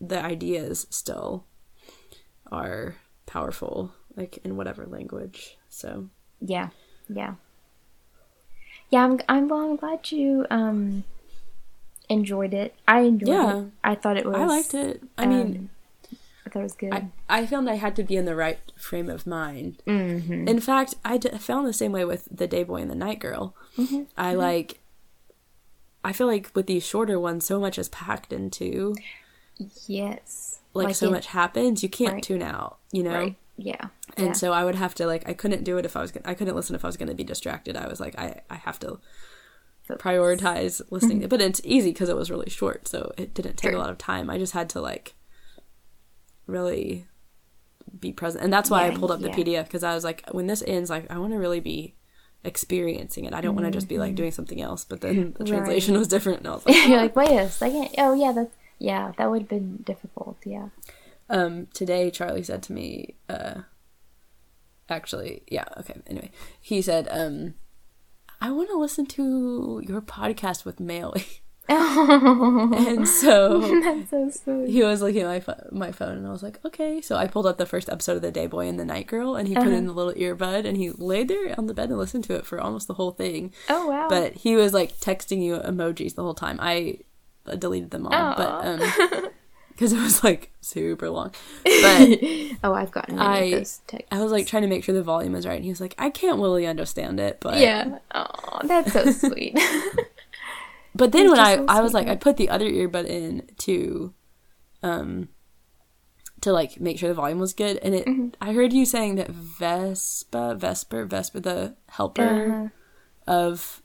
[SPEAKER 1] the ideas still are powerful, like in whatever language. So
[SPEAKER 2] Yeah, yeah, yeah. I'm I'm well. I'm glad you um enjoyed it. I enjoyed
[SPEAKER 1] Yeah.
[SPEAKER 2] it. I thought it was.
[SPEAKER 1] I liked it. I mean,
[SPEAKER 2] um, I thought it was good.
[SPEAKER 1] I, I found I had to be in the right frame of mind.
[SPEAKER 2] mm-hmm.
[SPEAKER 1] In fact, I d- found the same way with the Day Boy and the Night Girl.
[SPEAKER 2] Mm-hmm.
[SPEAKER 1] I like. I feel like with these shorter ones, so much is packed into.
[SPEAKER 2] yes,
[SPEAKER 1] Like, so
[SPEAKER 2] it-
[SPEAKER 1] much happens, you can't
[SPEAKER 2] Right.
[SPEAKER 1] tune out. You know.
[SPEAKER 2] Right. Yeah.
[SPEAKER 1] and
[SPEAKER 2] yeah.
[SPEAKER 1] so i would have to like i couldn't do it if i was gonna, i couldn't listen if i was going to be distracted i was like i i have to prioritize listening *laughs* but it's easy because it was really short so it didn't take
[SPEAKER 2] True.
[SPEAKER 1] a lot of time i just had to like really be present and that's why i pulled up the pdf because i was like when this ends like i want to really be experiencing it i don't want to just be like doing something else but then the
[SPEAKER 2] Mm-hmm. Right.
[SPEAKER 1] translation was different and i was *laughs* like
[SPEAKER 2] You're like, wait a second. Oh yeah, that's yeah. That would have been difficult. Yeah.
[SPEAKER 1] Um, today Charlie said to me, uh, actually, yeah, okay. Anyway, he said, um, I want to listen to your podcast with Mailey. *laughs* *laughs* and so *laughs*
[SPEAKER 2] That's so sweet.
[SPEAKER 1] he was looking at my, pho- my phone and I was like, okay. So I pulled up the first episode of The Day Boy and the Night Girl and he put in the little earbud and he laid there on the bed and listened to it for almost the whole thing.
[SPEAKER 2] Oh wow.
[SPEAKER 1] But he was like texting you emojis the whole time. I uh, deleted them all, but um, *laughs* because it was like super long. But
[SPEAKER 2] oh, I've gotten
[SPEAKER 1] I-
[SPEAKER 2] of those texts.
[SPEAKER 1] I was like trying to make sure the volume was right, and he was like, "I can't really understand it." But
[SPEAKER 2] yeah. Oh, that's so sweet.
[SPEAKER 1] But then when I I was like, I put the other earbud in to, um, to like make sure the volume was good, and it
[SPEAKER 2] Mm-hmm.
[SPEAKER 1] I heard you saying that Vespa, Vesper, Vesper, the helper
[SPEAKER 2] Uh-huh.
[SPEAKER 1] of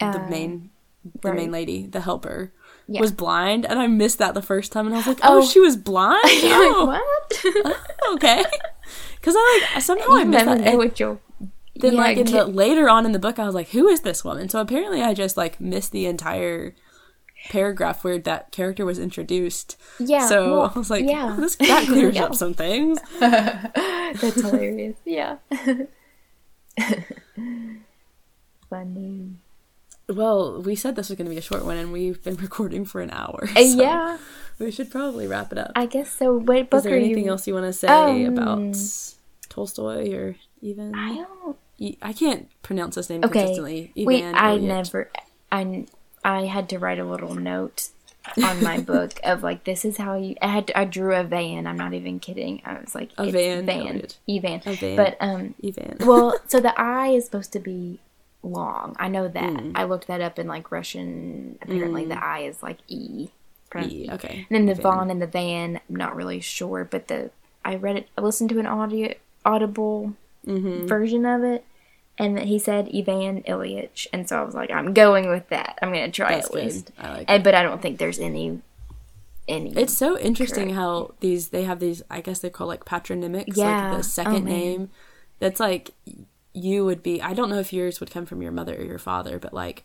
[SPEAKER 1] the
[SPEAKER 2] Uh,
[SPEAKER 1] main the main lady, the helper.
[SPEAKER 2] Yeah.
[SPEAKER 1] Was blind, and I missed that the first time, and I was like, "Oh,
[SPEAKER 2] Oh.
[SPEAKER 1] she was blind." *laughs* Oh,
[SPEAKER 2] like, what? *laughs*
[SPEAKER 1] okay. Because I like *laughs* somehow I
[SPEAKER 2] you
[SPEAKER 1] missed
[SPEAKER 2] never
[SPEAKER 1] that.
[SPEAKER 2] know what you'll.
[SPEAKER 1] Then
[SPEAKER 2] yeah,
[SPEAKER 1] like in the later on in the book, I was like, "Who is this woman?" So apparently, I just like missed the entire paragraph where that character was introduced.
[SPEAKER 2] yeah.
[SPEAKER 1] so
[SPEAKER 2] well,
[SPEAKER 1] I was like,
[SPEAKER 2] yeah.
[SPEAKER 1] "Oh, *laughs* this that clears *laughs*
[SPEAKER 2] Yeah.
[SPEAKER 1] up some things." *laughs*
[SPEAKER 2] That's hilarious. Yeah. Funny.
[SPEAKER 1] Well, we said this was going to be a short one, and we've been recording for an hour.
[SPEAKER 2] Uh,
[SPEAKER 1] so
[SPEAKER 2] yeah,
[SPEAKER 1] we should probably wrap it up.
[SPEAKER 2] I guess so. What book
[SPEAKER 1] is there anything
[SPEAKER 2] you?
[SPEAKER 1] else you want to say
[SPEAKER 2] Um,
[SPEAKER 1] about Tolstoy or even?
[SPEAKER 2] I don't.
[SPEAKER 1] I, can't pronounce his name
[SPEAKER 2] Okay.
[SPEAKER 1] consistently.
[SPEAKER 2] Wait,
[SPEAKER 1] Ivan
[SPEAKER 2] I never. I I had to write a little note on my *laughs* book of like this is how you. I had to, I drew a van. I'm not even kidding. I was like
[SPEAKER 1] A van,
[SPEAKER 2] van. Evan.
[SPEAKER 1] A van.
[SPEAKER 2] But um,
[SPEAKER 1] Ivan. *laughs*
[SPEAKER 2] well, so the I is supposed to be long. I know that.
[SPEAKER 1] Mm.
[SPEAKER 2] I looked that up in like Russian. Apparently, the I is like E.
[SPEAKER 1] E, okay.
[SPEAKER 2] And then the
[SPEAKER 1] Van.
[SPEAKER 2] Vaughn and the Van, I'm not really sure, but the I read it. I listened to an audio audible
[SPEAKER 1] Mm-hmm.
[SPEAKER 2] version of it, and he said Ivan Ilyich, and so I was like, I'm going with that. I'm gonna try
[SPEAKER 1] That's
[SPEAKER 2] at
[SPEAKER 1] good.
[SPEAKER 2] least.
[SPEAKER 1] I like
[SPEAKER 2] And but I don't think there's any any.
[SPEAKER 1] It's so interesting
[SPEAKER 2] Correct.
[SPEAKER 1] how these they have these I guess they call like patronymics,
[SPEAKER 2] Yeah.
[SPEAKER 1] like the second
[SPEAKER 2] Oh,
[SPEAKER 1] name. That's like you would be I don't know if yours would come from your mother or your father, but like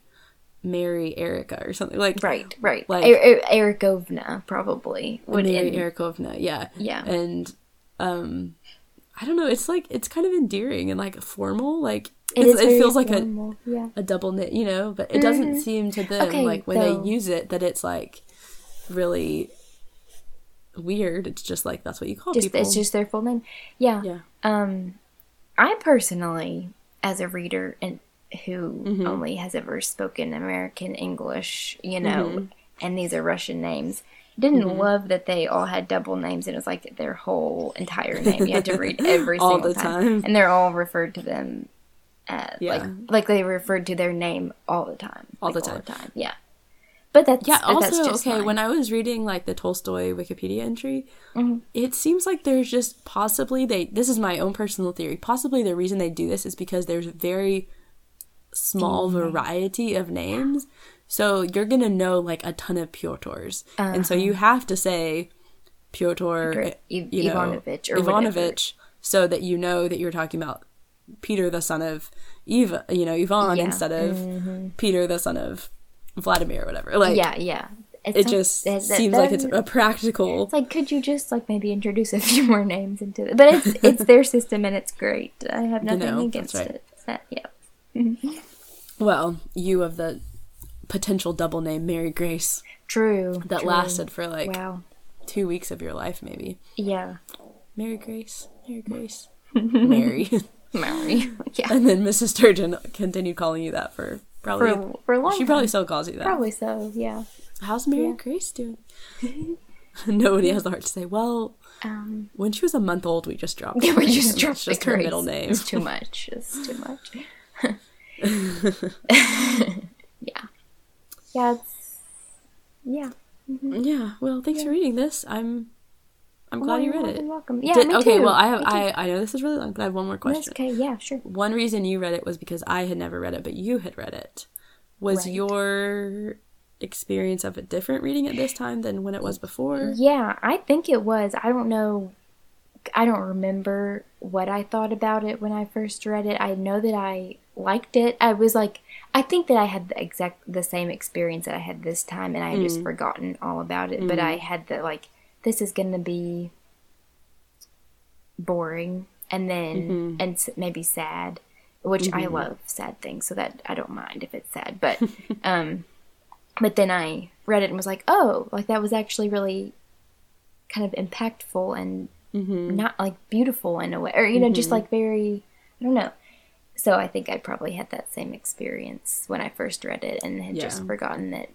[SPEAKER 1] Mary Erica or something like
[SPEAKER 2] right, right.
[SPEAKER 1] like-
[SPEAKER 2] er- er- Erikovna probably would.
[SPEAKER 1] Mary
[SPEAKER 2] in-
[SPEAKER 1] Erikovna, yeah.
[SPEAKER 2] Yeah.
[SPEAKER 1] And um I don't know, it's like it's kind of endearing and like formal, like
[SPEAKER 2] It is
[SPEAKER 1] it feels like a
[SPEAKER 2] yeah.
[SPEAKER 1] a double knit, you know, but it doesn't seem to them
[SPEAKER 2] Okay,
[SPEAKER 1] like when
[SPEAKER 2] though-
[SPEAKER 1] they use it that it's like really weird. It's just like that's what you call
[SPEAKER 2] Just
[SPEAKER 1] people.
[SPEAKER 2] it's just their full name. Yeah.
[SPEAKER 1] yeah.
[SPEAKER 2] Um, I personally, as a reader and who
[SPEAKER 1] Mm-hmm.
[SPEAKER 2] only has ever spoken American English, you know,
[SPEAKER 1] Mm-hmm.
[SPEAKER 2] and these are Russian names, didn't love that they all had double names and it was like their whole entire name. You had to read *laughs* every
[SPEAKER 1] All
[SPEAKER 2] single
[SPEAKER 1] the
[SPEAKER 2] time.
[SPEAKER 1] time.
[SPEAKER 2] and they're all referred to them. Uh,
[SPEAKER 1] Yeah.
[SPEAKER 2] like like they referred to their name all the time,
[SPEAKER 1] All the time.
[SPEAKER 2] all the time. Yeah, but that's
[SPEAKER 1] Yeah.
[SPEAKER 2] that's
[SPEAKER 1] Also,
[SPEAKER 2] just
[SPEAKER 1] okay. When I was reading like the Tolstoy Wikipedia entry,
[SPEAKER 2] Mm-hmm.
[SPEAKER 1] it seems like there's just possibly they. This is my own personal theory. Possibly the reason they do this is because there's a very small variety of names. So you're gonna know like a ton of Pyotrs, and so you have to say Pyotr,
[SPEAKER 2] Iv-
[SPEAKER 1] you know,
[SPEAKER 2] Ivanovich or
[SPEAKER 1] Ivanovich, so that you know that you're talking about Peter, the son of Eva, you know, Ivan,
[SPEAKER 2] Yeah.
[SPEAKER 1] instead of mm-hmm. Peter, the son of Vladimir, or whatever. Like,
[SPEAKER 2] yeah, yeah. It's
[SPEAKER 1] it just
[SPEAKER 2] that- that-
[SPEAKER 1] seems like it's a practical.
[SPEAKER 2] It's like, could you just like maybe introduce a *laughs* few more names into it? But it's it's their system and it's great. I have nothing
[SPEAKER 1] know, that's
[SPEAKER 2] against
[SPEAKER 1] right.
[SPEAKER 2] it. Not- yeah, mm-hmm.
[SPEAKER 1] Well, you of the potential double name Mary Grace
[SPEAKER 2] true.
[SPEAKER 1] that
[SPEAKER 2] true.
[SPEAKER 1] lasted for like
[SPEAKER 2] Wow.
[SPEAKER 1] two weeks of your life, maybe.
[SPEAKER 2] Yeah.
[SPEAKER 1] Mary Grace, Mary Grace, *laughs* Mary, *laughs*
[SPEAKER 2] Mary. *laughs* yeah.
[SPEAKER 1] and then Mrs. Sturgeon continued calling you that for probably.
[SPEAKER 2] For for a long
[SPEAKER 1] she
[SPEAKER 2] time.
[SPEAKER 1] probably still calls you that.
[SPEAKER 2] Probably so. Yeah.
[SPEAKER 1] How's Mary Grace doing? *laughs* Nobody has the heart to say. Well,
[SPEAKER 2] Um.
[SPEAKER 1] when she was a month old, we just dropped.
[SPEAKER 2] Yeah, we just
[SPEAKER 1] It's
[SPEAKER 2] dropped
[SPEAKER 1] just her middle name.
[SPEAKER 2] It's too much. It's too *laughs* much. yeah. Yeah. It's, yeah.
[SPEAKER 1] Yeah. Well, thanks for reading this. I'm. I'm glad you read
[SPEAKER 2] you're
[SPEAKER 1] it.
[SPEAKER 2] Welcome. Yeah.
[SPEAKER 1] Did- okay.
[SPEAKER 2] too.
[SPEAKER 1] Well, I have. I I know this is really long, but I have one more
[SPEAKER 2] That's
[SPEAKER 1] question.
[SPEAKER 2] okay. Yeah. Sure.
[SPEAKER 1] One reason you read it was because I had never read it, but you had read it. Was
[SPEAKER 2] Right.
[SPEAKER 1] your experience of it different reading it this time than when it was before?
[SPEAKER 2] Yeah, I think it was. I don't know. I don't remember what I thought about it when I first read it. I know that I liked it. I was like, I think that I had the exact the same experience that I had this time, and I had just mm. forgotten all about it. But mm. I had the like this is going to be boring and then
[SPEAKER 1] Mm-hmm.
[SPEAKER 2] and maybe sad, which I love sad things, so that I don't mind if it's sad. But *laughs* um, but then I read it and was like, oh, like that was actually really kind of impactful and
[SPEAKER 1] Mm-hmm.
[SPEAKER 2] not like beautiful in a way, or you know, just like very, I don't know. So I think I probably had that same experience when I first read it and had just forgotten that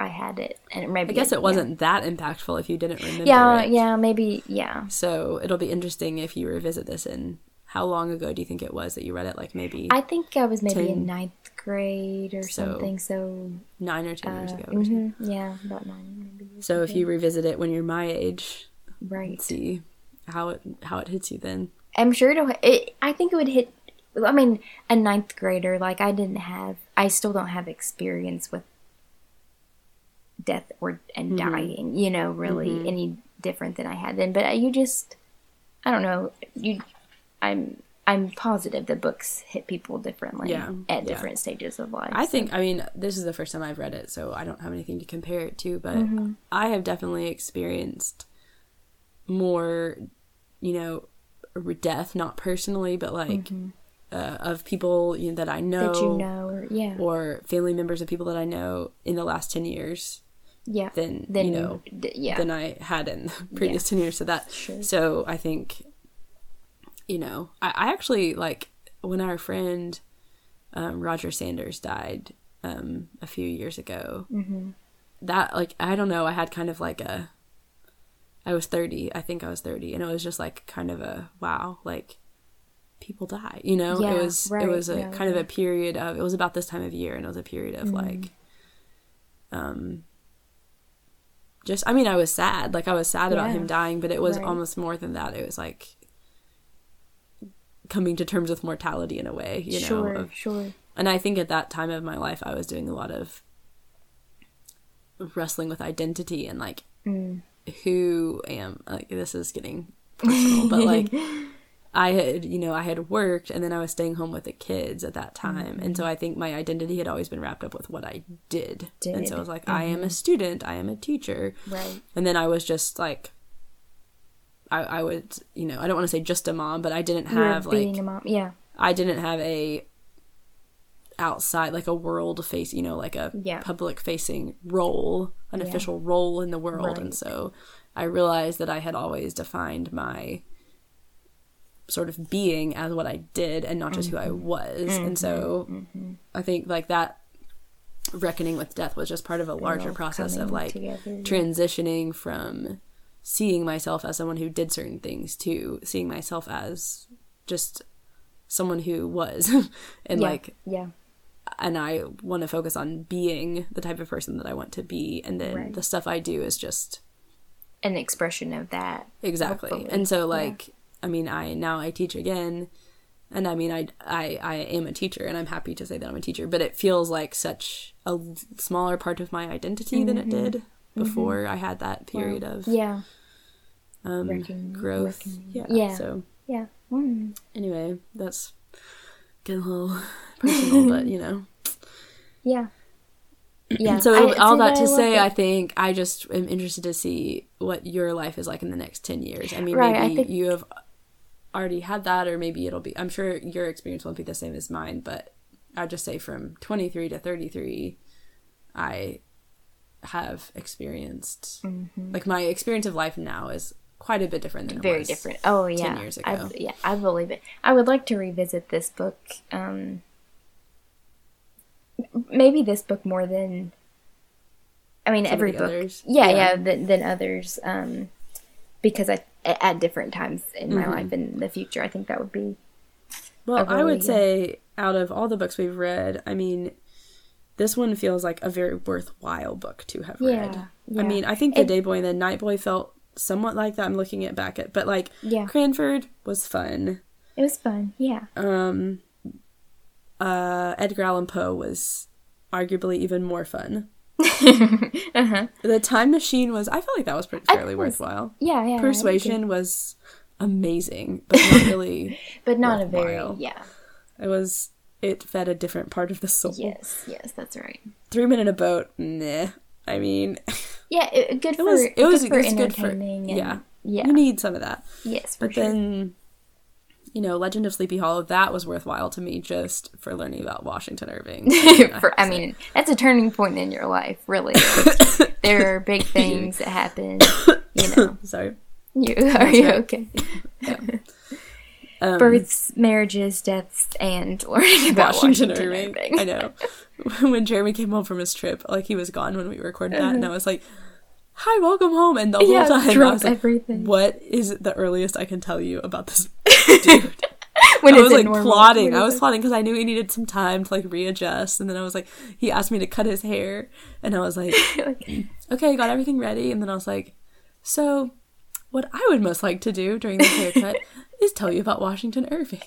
[SPEAKER 2] I had it, and maybe
[SPEAKER 1] I guess
[SPEAKER 2] yeah.
[SPEAKER 1] it wasn't that impactful if you didn't remember
[SPEAKER 2] Yeah,
[SPEAKER 1] it.
[SPEAKER 2] yeah, maybe, yeah.
[SPEAKER 1] So it'll be interesting if you revisit this And how long ago do you think it was that you read it? Like maybe
[SPEAKER 2] I think I was maybe in ninth grade or
[SPEAKER 1] So,
[SPEAKER 2] something. So
[SPEAKER 1] nine or ten
[SPEAKER 2] uh,
[SPEAKER 1] years ago.
[SPEAKER 2] Mhm, yeah, about nine maybe.
[SPEAKER 1] So if you revisit it when you're my age,
[SPEAKER 2] right,
[SPEAKER 1] see how it how it hits you then.
[SPEAKER 2] I'm sure it'll. It, I think it would hit. I mean, a ninth grader. Like I didn't have. I still don't have experience with death or and
[SPEAKER 1] Mm-hmm.
[SPEAKER 2] dying. You know, really any different than I had then. But you just, I don't know. You, I'm. I'm positive the books hit people differently
[SPEAKER 1] Yeah,
[SPEAKER 2] at
[SPEAKER 1] yeah.
[SPEAKER 2] different stages of life.
[SPEAKER 1] I think, I mean, this is the first time I've read it, so I don't have anything to compare it to, but
[SPEAKER 2] Mm-hmm.
[SPEAKER 1] I have definitely experienced more, you know, death, not personally, but like uh, of people you know, that I know,
[SPEAKER 2] Mm-hmm. that you know, or yeah,
[SPEAKER 1] or family members of people that I know in the last 10 years
[SPEAKER 2] yeah.
[SPEAKER 1] than,
[SPEAKER 2] Then
[SPEAKER 1] you know,
[SPEAKER 2] d- yeah,
[SPEAKER 1] than I had in the previous 10 years. So that,
[SPEAKER 2] Sure.
[SPEAKER 1] so I think, you know, I, I actually like when our friend um, Roger Sanders died um, a few years ago.
[SPEAKER 2] Mm-hmm.
[SPEAKER 1] That like I don't know. I had kind of like a. I was thirty. I think I was thirty, and it was just like kind of a wow, like people die. You know,
[SPEAKER 2] Yeah,
[SPEAKER 1] it was
[SPEAKER 2] right,
[SPEAKER 1] it was a
[SPEAKER 2] yeah,
[SPEAKER 1] kind of a period of. It was about this time of year, and it was a period of
[SPEAKER 2] Mm-hmm.
[SPEAKER 1] like. Um. Just, I mean, I was sad. Like I was sad about him dying, but it was
[SPEAKER 2] right.
[SPEAKER 1] almost more than that. It was like coming to terms with mortality in a way, you know,
[SPEAKER 2] sure,
[SPEAKER 1] of
[SPEAKER 2] sure.
[SPEAKER 1] and I think at that time of my life, I was doing a lot of wrestling with identity and like
[SPEAKER 2] Mm.
[SPEAKER 1] who am like this is getting *laughs* personal, but like I had you know I had worked and then I was staying home with the kids at that time, and so mm-hmm. I think my identity had always been wrapped up with what I did, and so
[SPEAKER 2] Did.
[SPEAKER 1] I was like I am a mm-hmm. student, I am a teacher,
[SPEAKER 2] Right.
[SPEAKER 1] and then I was just like. I, I would, you know, I don't want to say just a mom, but I didn't have
[SPEAKER 2] being
[SPEAKER 1] like
[SPEAKER 2] a mom. Yeah.
[SPEAKER 1] I didn't have a outside like a world face, you know, like a
[SPEAKER 2] Yeah.
[SPEAKER 1] public facing role, an
[SPEAKER 2] Yeah.
[SPEAKER 1] official role in the world, and so I realized that I had always defined my sort of being as what I did and not just who
[SPEAKER 2] Mm-hmm.
[SPEAKER 1] I was, and so I think like that reckoning with death was just part of a larger process of like
[SPEAKER 2] together,
[SPEAKER 1] transitioning from seeing myself as someone who did certain things to seeing myself as just someone who was *laughs* and
[SPEAKER 2] yeah.
[SPEAKER 1] like
[SPEAKER 2] yeah.
[SPEAKER 1] and I want to focus on being the type of person that I want to be and then
[SPEAKER 2] Right.
[SPEAKER 1] the stuff I do is just
[SPEAKER 2] An expression of that.
[SPEAKER 1] exactly
[SPEAKER 2] Hopefully.
[SPEAKER 1] and so
[SPEAKER 2] Yeah.
[SPEAKER 1] I mean I now I teach again and I mean I, I I am a teacher and I'm happy to say that I'm a teacher but it feels like such a smaller part of my identity than it did before I had that period of
[SPEAKER 2] Mm-hmm. Yeah.
[SPEAKER 1] um, growth. Yeah.
[SPEAKER 2] yeah.
[SPEAKER 1] So
[SPEAKER 2] Yeah. Mm.
[SPEAKER 1] anyway, that's getting a little *laughs* personal, but you know.
[SPEAKER 2] Yeah. *clears throat* Yeah.
[SPEAKER 1] So
[SPEAKER 2] I-
[SPEAKER 1] all that to
[SPEAKER 2] I
[SPEAKER 1] say,
[SPEAKER 2] it.
[SPEAKER 1] I think I just am interested to see what your life is like in the next ten years. I mean,
[SPEAKER 2] Right, I
[SPEAKER 1] maybe
[SPEAKER 2] think-
[SPEAKER 1] you have already had that, or maybe it'll be. I'm sure your experience won't be the same as mine, but I'd just say from 23 to 33, I have experienced like my experience of life now is quite a bit different than it
[SPEAKER 2] Mm-hmm. very different. Oh yeah.
[SPEAKER 1] 10
[SPEAKER 2] years
[SPEAKER 1] ago.
[SPEAKER 2] yeah, I believe it. I would like to revisit this book. Um, maybe this book more than. I mean,
[SPEAKER 1] Some
[SPEAKER 2] every book.
[SPEAKER 1] others?
[SPEAKER 2] Yeah,
[SPEAKER 1] Yeah.
[SPEAKER 2] yeah, than, than others. Um, because I at different times in my
[SPEAKER 1] Mm-hmm.
[SPEAKER 2] life in the future, I think that would be.
[SPEAKER 1] Well,
[SPEAKER 2] I
[SPEAKER 1] I would
[SPEAKER 2] really-
[SPEAKER 1] say out of all the books we've read, I mean, this one feels like a very worthwhile book to have
[SPEAKER 2] Yeah,
[SPEAKER 1] read.
[SPEAKER 2] yeah.
[SPEAKER 1] I mean, I think The
[SPEAKER 2] It-
[SPEAKER 1] Day Boy and The Night Boy felt somewhat like that. I'm looking at back at, but like
[SPEAKER 2] Yeah.
[SPEAKER 1] Cranford was fun.
[SPEAKER 2] It was fun. Yeah.
[SPEAKER 1] Um, uh, Edgar Allan Poe was arguably even more fun.
[SPEAKER 2] Uh-huh.
[SPEAKER 1] The Time Machine was. I felt like that was pretty fairly
[SPEAKER 2] was-
[SPEAKER 1] worthwhile.
[SPEAKER 2] Yeah, yeah.
[SPEAKER 1] Persuasion was amazing, but not *laughs* really.
[SPEAKER 2] but not a very. Yeah.
[SPEAKER 1] It was. It fed a different part of the soul.
[SPEAKER 2] Yes. Yes, that's right.
[SPEAKER 1] Three Men in a Boat, nah. I mean, *laughs*
[SPEAKER 2] Yeah, it, good
[SPEAKER 1] it
[SPEAKER 2] for
[SPEAKER 1] was it was,
[SPEAKER 2] good for
[SPEAKER 1] it was good for
[SPEAKER 2] and,
[SPEAKER 1] yeah.
[SPEAKER 2] yeah.
[SPEAKER 1] You need some of that.
[SPEAKER 2] yes, for
[SPEAKER 1] But
[SPEAKER 2] sure.
[SPEAKER 1] then, you know, Legend of Sleepy Hollow, that was worthwhile to me just for learning about Washington Irving. *laughs*
[SPEAKER 2] for, I mean, that's a turning point in your life, really. *laughs* there are big things that happen. You *coughs* know,
[SPEAKER 1] Sorry.
[SPEAKER 2] you are you
[SPEAKER 1] right.
[SPEAKER 2] okay? *laughs*
[SPEAKER 1] Um,
[SPEAKER 2] Births, marriages, deaths, and learning about
[SPEAKER 1] Washington,
[SPEAKER 2] Washington,
[SPEAKER 1] Irving.
[SPEAKER 2] Irving.
[SPEAKER 1] I know. when Jeremy came home from his trip, like he was gone when we recorded that, and I was like, "Hi, welcome home." And the whole
[SPEAKER 2] Yeah,
[SPEAKER 1] time, was like,
[SPEAKER 2] everything.
[SPEAKER 1] "What is the earliest I can tell you about this *laughs* dude?"
[SPEAKER 2] when
[SPEAKER 1] I was like
[SPEAKER 2] normal?
[SPEAKER 1] plotting. I was plotting because I knew he needed some time to like readjust, and then I was like, he asked me to cut his hair, and I was like, *laughs*
[SPEAKER 2] like,
[SPEAKER 1] okay, got everything ready, and then I was like, so what I would most like to do during this haircut *laughs* is tell you about Washington Irving.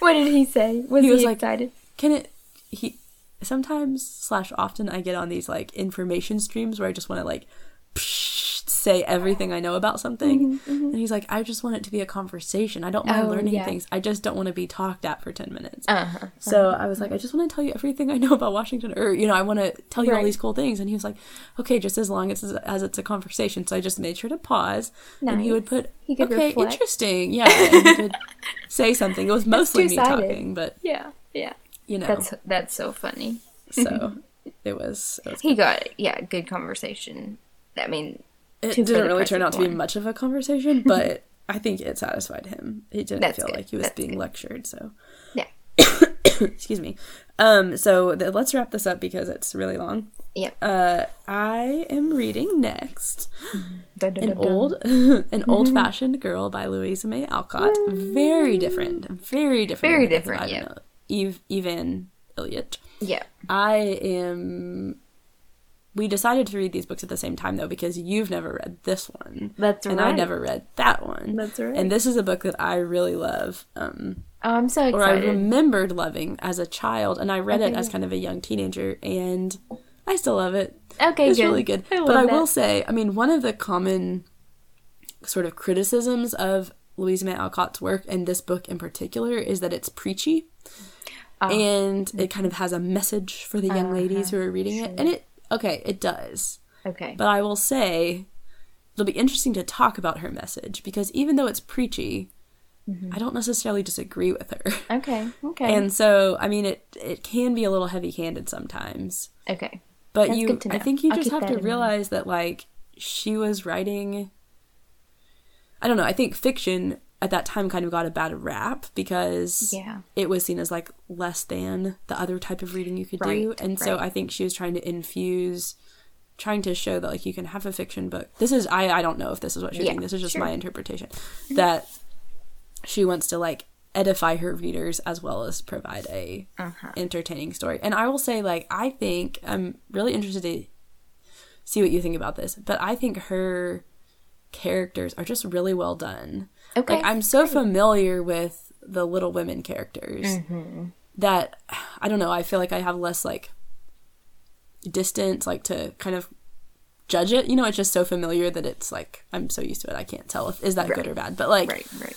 [SPEAKER 2] what did he say? Was
[SPEAKER 1] He
[SPEAKER 2] he,
[SPEAKER 1] was like-
[SPEAKER 2] excited?
[SPEAKER 1] Can it? He sometimes slash often I get on these like information streams where I just want to like say everything I know about something, and he's like, I just want it to be a conversation. I don't mind
[SPEAKER 2] Mm-hmm, Oh,
[SPEAKER 1] learning
[SPEAKER 2] yeah.
[SPEAKER 1] things. I just don't want to be talked at for ten minutes.
[SPEAKER 2] Uh huh.
[SPEAKER 1] So I was like, I just want to tell you everything I know about Washington, or you know, I want to tell you all these cool things. And he was like, okay, just as long as as it's a conversation. So I just made sure to pause, and he would put,
[SPEAKER 2] He
[SPEAKER 1] okay,
[SPEAKER 2] reflect.
[SPEAKER 1] interesting, yeah, and he could *laughs* say something. It was mostly me talking, but
[SPEAKER 2] Yeah, yeah.
[SPEAKER 1] you know,
[SPEAKER 2] That's that's so funny.
[SPEAKER 1] so *laughs* it was. It, was
[SPEAKER 2] He got yeah, good conversation. I mean,
[SPEAKER 1] it didn't really turn out to be much of a conversation, *laughs* but I think it satisfied him. He didn't
[SPEAKER 2] That's
[SPEAKER 1] feel
[SPEAKER 2] good.
[SPEAKER 1] like he was
[SPEAKER 2] That's
[SPEAKER 1] being
[SPEAKER 2] good.
[SPEAKER 1] lectured. So
[SPEAKER 2] yeah, *coughs*
[SPEAKER 1] excuse me. Um, so th- let's wrap this up because it's really long.
[SPEAKER 2] yep.
[SPEAKER 1] Uh, I am reading next
[SPEAKER 2] Dun, dun,
[SPEAKER 1] an
[SPEAKER 2] dun,
[SPEAKER 1] old, *laughs* an old-fashioned girl by Louisa May Alcott. Very different, very different,
[SPEAKER 2] Very different, yeah.
[SPEAKER 1] Eve Evan Elliott.
[SPEAKER 2] Yeah.
[SPEAKER 1] I am. We decided to read these books at the same time though because you've never read this one,
[SPEAKER 2] That's
[SPEAKER 1] and I never read that one.
[SPEAKER 2] That's right.
[SPEAKER 1] And this is a book that I really love. Um,
[SPEAKER 2] Oh, I'm so excited.
[SPEAKER 1] or I remembered loving as a child, and I read it as kind of a young teenager, and I still love it.
[SPEAKER 2] okay,
[SPEAKER 1] it's
[SPEAKER 2] good.
[SPEAKER 1] really good.
[SPEAKER 2] I
[SPEAKER 1] but I
[SPEAKER 2] that.
[SPEAKER 1] will say, I mean, one of the common sort of criticisms of Louisa May Alcott's work, and this book in particular, is that it's preachy,
[SPEAKER 2] Oh.
[SPEAKER 1] and it kind of has a message for the young
[SPEAKER 2] Uh-huh,
[SPEAKER 1] ladies who are reading it, and it okay, it does.
[SPEAKER 2] Okay.
[SPEAKER 1] But I will say, it'll be interesting to talk about her message because even though it's preachy,
[SPEAKER 2] Mm-hmm.
[SPEAKER 1] I don't necessarily disagree with her. *laughs*
[SPEAKER 2] okay. Okay.
[SPEAKER 1] And so, I mean, it it can be a little heavy-handed sometimes.
[SPEAKER 2] okay.
[SPEAKER 1] But
[SPEAKER 2] That's
[SPEAKER 1] you, I think you
[SPEAKER 2] I'll
[SPEAKER 1] just have to
[SPEAKER 2] in mind.
[SPEAKER 1] realize that like she was writing. I don't know. I think fiction at that time kind of got a bad rap because
[SPEAKER 2] Yeah.
[SPEAKER 1] it was seen as like less than the other type of reading you could do,
[SPEAKER 2] Right,
[SPEAKER 1] and so. I think she was trying to infuse. Trying to show that like you can have a fiction book. This is I I don't know if this is what you're
[SPEAKER 2] Yeah,
[SPEAKER 1] saying. This is just
[SPEAKER 2] sure.
[SPEAKER 1] my interpretation. That she wants to like edify her readers as well as provide a
[SPEAKER 2] Uh-huh.
[SPEAKER 1] entertaining story. And I will say, like, I think I'm really interested to see what you think about this, but I think her characters are just really well done.
[SPEAKER 2] Okay.
[SPEAKER 1] Like, I'm so familiar with the Little Women characters
[SPEAKER 2] Mm-hmm.
[SPEAKER 1] that I don't know. I feel like I have less like distance, like to kind of judge it. You know, it's just so familiar that it's like I'm so used to it. I can't tell if is that good or bad. But like
[SPEAKER 2] right. Right.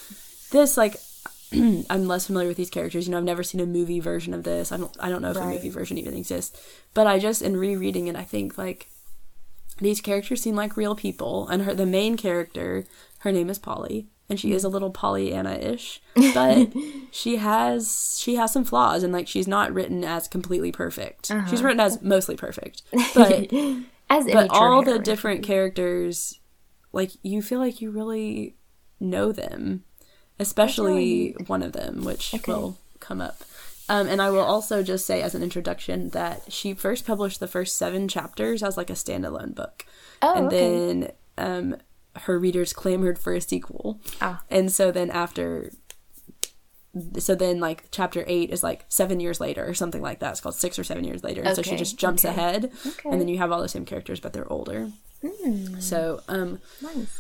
[SPEAKER 1] this like *clears throat* I'm less familiar with these characters. You know, I've never seen a movie version of this. I don't I don't know if a movie version even exists. But I just in rereading it, I think like these characters seem like real people and her the main character, her name is Polly, and she is a little Pollyanna-ish, *laughs* but she has she has some flaws and like she's not written as completely perfect. She's written as mostly perfect. *laughs* But
[SPEAKER 2] As
[SPEAKER 1] but all the different characters like you feel like you really know them especially one of them which
[SPEAKER 2] Okay.
[SPEAKER 1] will come up um, and i will also just say as an introduction that she first published the first seven chapters as like a standalone book
[SPEAKER 2] Oh,
[SPEAKER 1] and
[SPEAKER 2] okay.
[SPEAKER 1] then um, her readers clamored for a sequel
[SPEAKER 2] Ah.
[SPEAKER 1] and so then after so then like chapter eight is like seven years later or something like that it's called six or seven years later and so she just jumps
[SPEAKER 2] okay.
[SPEAKER 1] ahead
[SPEAKER 2] Okay.
[SPEAKER 1] and then you have all the same characters but they're older so um
[SPEAKER 2] Nice.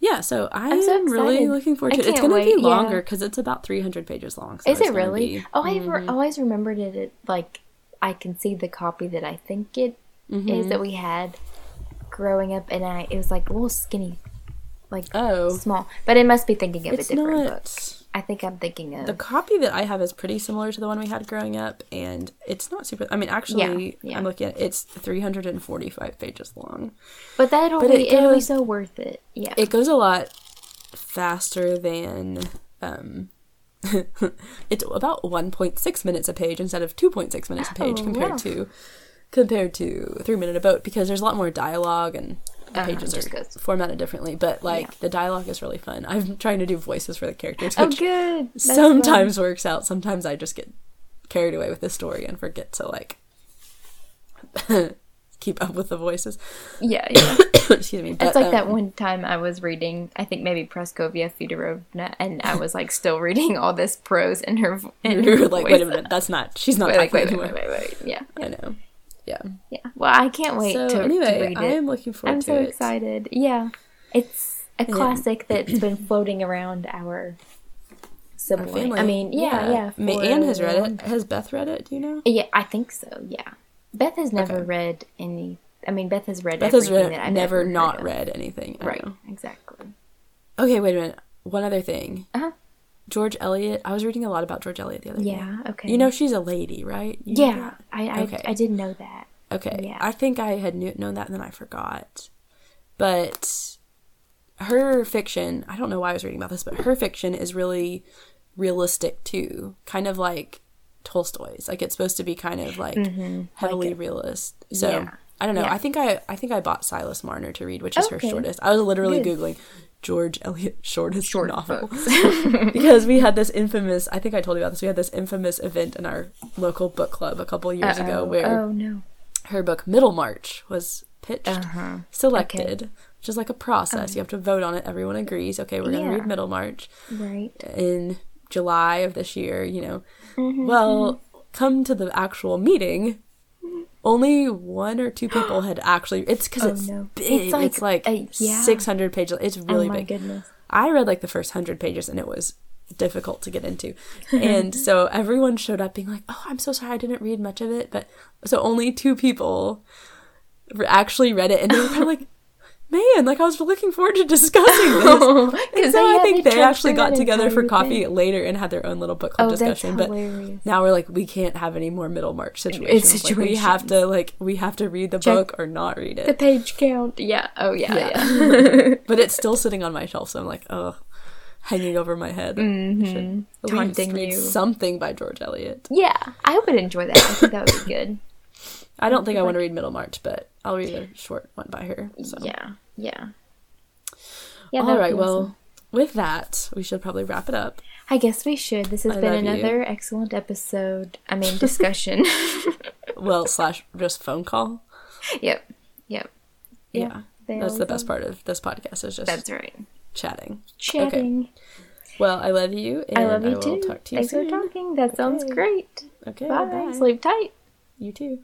[SPEAKER 1] yeah so i'm,
[SPEAKER 2] so
[SPEAKER 1] really looking forward to it it's gonna be
[SPEAKER 2] wait, yeah.
[SPEAKER 1] longer because it's about 300 pages long so
[SPEAKER 2] Is it really?
[SPEAKER 1] be-
[SPEAKER 2] Oh, I re- always remembered it. At, like I can see the copy that I think it is
[SPEAKER 1] Mm-hmm.
[SPEAKER 2] that we had growing up, and I it was like a little skinny, like
[SPEAKER 1] oh
[SPEAKER 2] small. But it must be thinking of
[SPEAKER 1] it's
[SPEAKER 2] a different book. I think I'm thinking of.
[SPEAKER 1] The copy that I have is pretty similar to the one we had growing up, and it's not super. I mean, actually,
[SPEAKER 2] Yeah, yeah.
[SPEAKER 1] I'm looking at it's 345 pages long.
[SPEAKER 2] but that'll
[SPEAKER 1] but
[SPEAKER 2] be
[SPEAKER 1] it
[SPEAKER 2] it'll be so worth it. Yeah.
[SPEAKER 1] It goes a lot faster than. Um, *laughs* it's about 1.6 minutes a page instead of 2.6 minutes a page
[SPEAKER 2] Oh,
[SPEAKER 1] compared
[SPEAKER 2] wow.
[SPEAKER 1] to compared to Three Men in a Boat because there's a lot more dialogue and the
[SPEAKER 2] Uh-huh,
[SPEAKER 1] pages are
[SPEAKER 2] goes-
[SPEAKER 1] formatted differently. But like
[SPEAKER 2] Yeah.
[SPEAKER 1] the dialogue is really fun. I'm *laughs* trying to do voices for the characters,
[SPEAKER 2] oh, good. That's fun.
[SPEAKER 1] sometimes works out. Sometimes I just get carried away with the story and forget to like *laughs* keep up with the voices.
[SPEAKER 2] Yeah, *coughs* yeah.
[SPEAKER 1] Excuse me.
[SPEAKER 2] It's
[SPEAKER 1] but,
[SPEAKER 2] like that
[SPEAKER 1] um,
[SPEAKER 2] one time I was reading, I think maybe Praskovia Fedorovna, and I was like still reading all this prose in her. In *laughs*
[SPEAKER 1] You're
[SPEAKER 2] her
[SPEAKER 1] like,
[SPEAKER 2] voice.
[SPEAKER 1] wait a minute, that's not. She's not
[SPEAKER 2] Wait, like,
[SPEAKER 1] talking
[SPEAKER 2] wait, wait,
[SPEAKER 1] anymore.
[SPEAKER 2] wait, wait, wait. Yeah,
[SPEAKER 1] I know. Yeah.
[SPEAKER 2] yeah. Well, I can't wait
[SPEAKER 1] so
[SPEAKER 2] to, to
[SPEAKER 1] anyway,
[SPEAKER 2] read
[SPEAKER 1] I am looking forward
[SPEAKER 2] I'm
[SPEAKER 1] to
[SPEAKER 2] so
[SPEAKER 1] it.
[SPEAKER 2] excited. Yeah, it's a
[SPEAKER 1] Yeah.
[SPEAKER 2] classic that's been floating around our sibling.
[SPEAKER 1] Family.
[SPEAKER 2] I mean, yeah, yeah.
[SPEAKER 1] Ma-
[SPEAKER 2] for
[SPEAKER 1] Anne has read it. Has Beth read it? Do you know?
[SPEAKER 2] Yeah, I think so. Yeah, Beth has never
[SPEAKER 1] Okay.
[SPEAKER 2] read any. I mean, Beth has read.
[SPEAKER 1] Beth has read,
[SPEAKER 2] that I've
[SPEAKER 1] never
[SPEAKER 2] ever
[SPEAKER 1] not read anything. I
[SPEAKER 2] Right,
[SPEAKER 1] know.
[SPEAKER 2] exactly.
[SPEAKER 1] Okay, wait a minute. One other thing.
[SPEAKER 2] Uh-huh.
[SPEAKER 1] George Eliot. I was reading a lot about George Eliot the other day.
[SPEAKER 2] Yeah. Okay.
[SPEAKER 1] You know she's a lady, right? You
[SPEAKER 2] Yeah, I I,
[SPEAKER 1] Okay.
[SPEAKER 2] I did know that.
[SPEAKER 1] Okay.
[SPEAKER 2] Yeah.
[SPEAKER 1] I think I had knew, known that and then I forgot. But her fiction, I don't know why I was reading about this, but her fiction is really realistic too. Kind of like Tolstoy's. Like it's supposed to be kind of like heavily realist. So
[SPEAKER 2] Mm-hmm. Yeah.
[SPEAKER 1] I don't know.
[SPEAKER 2] Yeah.
[SPEAKER 1] I think I I think I bought Silas Marner to read, which is her shortest. I was literally
[SPEAKER 2] Good.
[SPEAKER 1] googling George Eliot shortest
[SPEAKER 2] Short
[SPEAKER 1] novel *laughs* *laughs* because we had this infamous. I think I told you about this. We had this infamous event in our local book club a couple years ago
[SPEAKER 2] Uh-oh.
[SPEAKER 1] where
[SPEAKER 2] oh no.
[SPEAKER 1] her book Middlemarch was pitched,
[SPEAKER 2] Uh-huh.
[SPEAKER 1] selected, which is like a process. You have to vote on it. Everyone agrees. Okay, we're going to
[SPEAKER 2] Yeah.
[SPEAKER 1] read Middlemarch
[SPEAKER 2] Right.
[SPEAKER 1] in July of this year, you know.
[SPEAKER 2] Mm-hmm,
[SPEAKER 1] well, come to the actual meeting, only one or two people had *gasps* actually. It's because
[SPEAKER 2] Oh,
[SPEAKER 1] it's
[SPEAKER 2] no.
[SPEAKER 1] big.
[SPEAKER 2] It's
[SPEAKER 1] It's
[SPEAKER 2] like
[SPEAKER 1] like,
[SPEAKER 2] a- yeah.
[SPEAKER 1] 600 pages. It's oh really
[SPEAKER 2] oh my
[SPEAKER 1] big.
[SPEAKER 2] goodness.
[SPEAKER 1] I read like the first 100 pages and it was difficult to get into. *laughs* And so everyone showed up being like, oh, I'm so sorry I didn't read much of it. But so only two people actually read it and they were kind of *laughs* like, man, like I was looking forward to discussing *laughs* this. *laughs* And so I think they actually got together for coffee later and had their own little book club
[SPEAKER 2] Oh,
[SPEAKER 1] discussion. But now we're like, we can't have any more Middlemarch situations. Like, we have to like we have to read the
[SPEAKER 2] Check
[SPEAKER 1] book or not read it.
[SPEAKER 2] The page count. Yeah. Oh yeah.
[SPEAKER 1] Yeah.
[SPEAKER 2] Yeah. *laughs*
[SPEAKER 1] but it's still sitting on my shelf, so I'm like, oh, hanging over my head. I mm-hmm. should
[SPEAKER 2] Taunting
[SPEAKER 1] read
[SPEAKER 2] you.
[SPEAKER 1] something by George Eliot.
[SPEAKER 2] yeah. I would enjoy that. I think that would be good.
[SPEAKER 1] I don't think I want to read Middlemarch, but I'll read a short one by her. So.
[SPEAKER 2] Yeah. Yeah. Yeah.
[SPEAKER 1] All right. Well,
[SPEAKER 2] awesome.
[SPEAKER 1] with that, we should probably wrap it up.
[SPEAKER 2] I guess we should. This has
[SPEAKER 1] I
[SPEAKER 2] been
[SPEAKER 1] love you.
[SPEAKER 2] another excellent episode. I mean, discussion. *laughs* *laughs*
[SPEAKER 1] Well, slash just phone call.
[SPEAKER 2] yep. Yep.
[SPEAKER 1] Yeah,
[SPEAKER 2] they
[SPEAKER 1] that's the best
[SPEAKER 2] are.
[SPEAKER 1] part of this podcast is just
[SPEAKER 2] That's right.
[SPEAKER 1] chatting.
[SPEAKER 2] Chatting.
[SPEAKER 1] Well, I love you. And
[SPEAKER 2] I love you
[SPEAKER 1] will
[SPEAKER 2] too.
[SPEAKER 1] Talk to you
[SPEAKER 2] Thanks
[SPEAKER 1] soon.
[SPEAKER 2] for talking. That sounds great.
[SPEAKER 1] Okay.
[SPEAKER 2] Bye.
[SPEAKER 1] bye.
[SPEAKER 2] Sleep tight.
[SPEAKER 1] You too.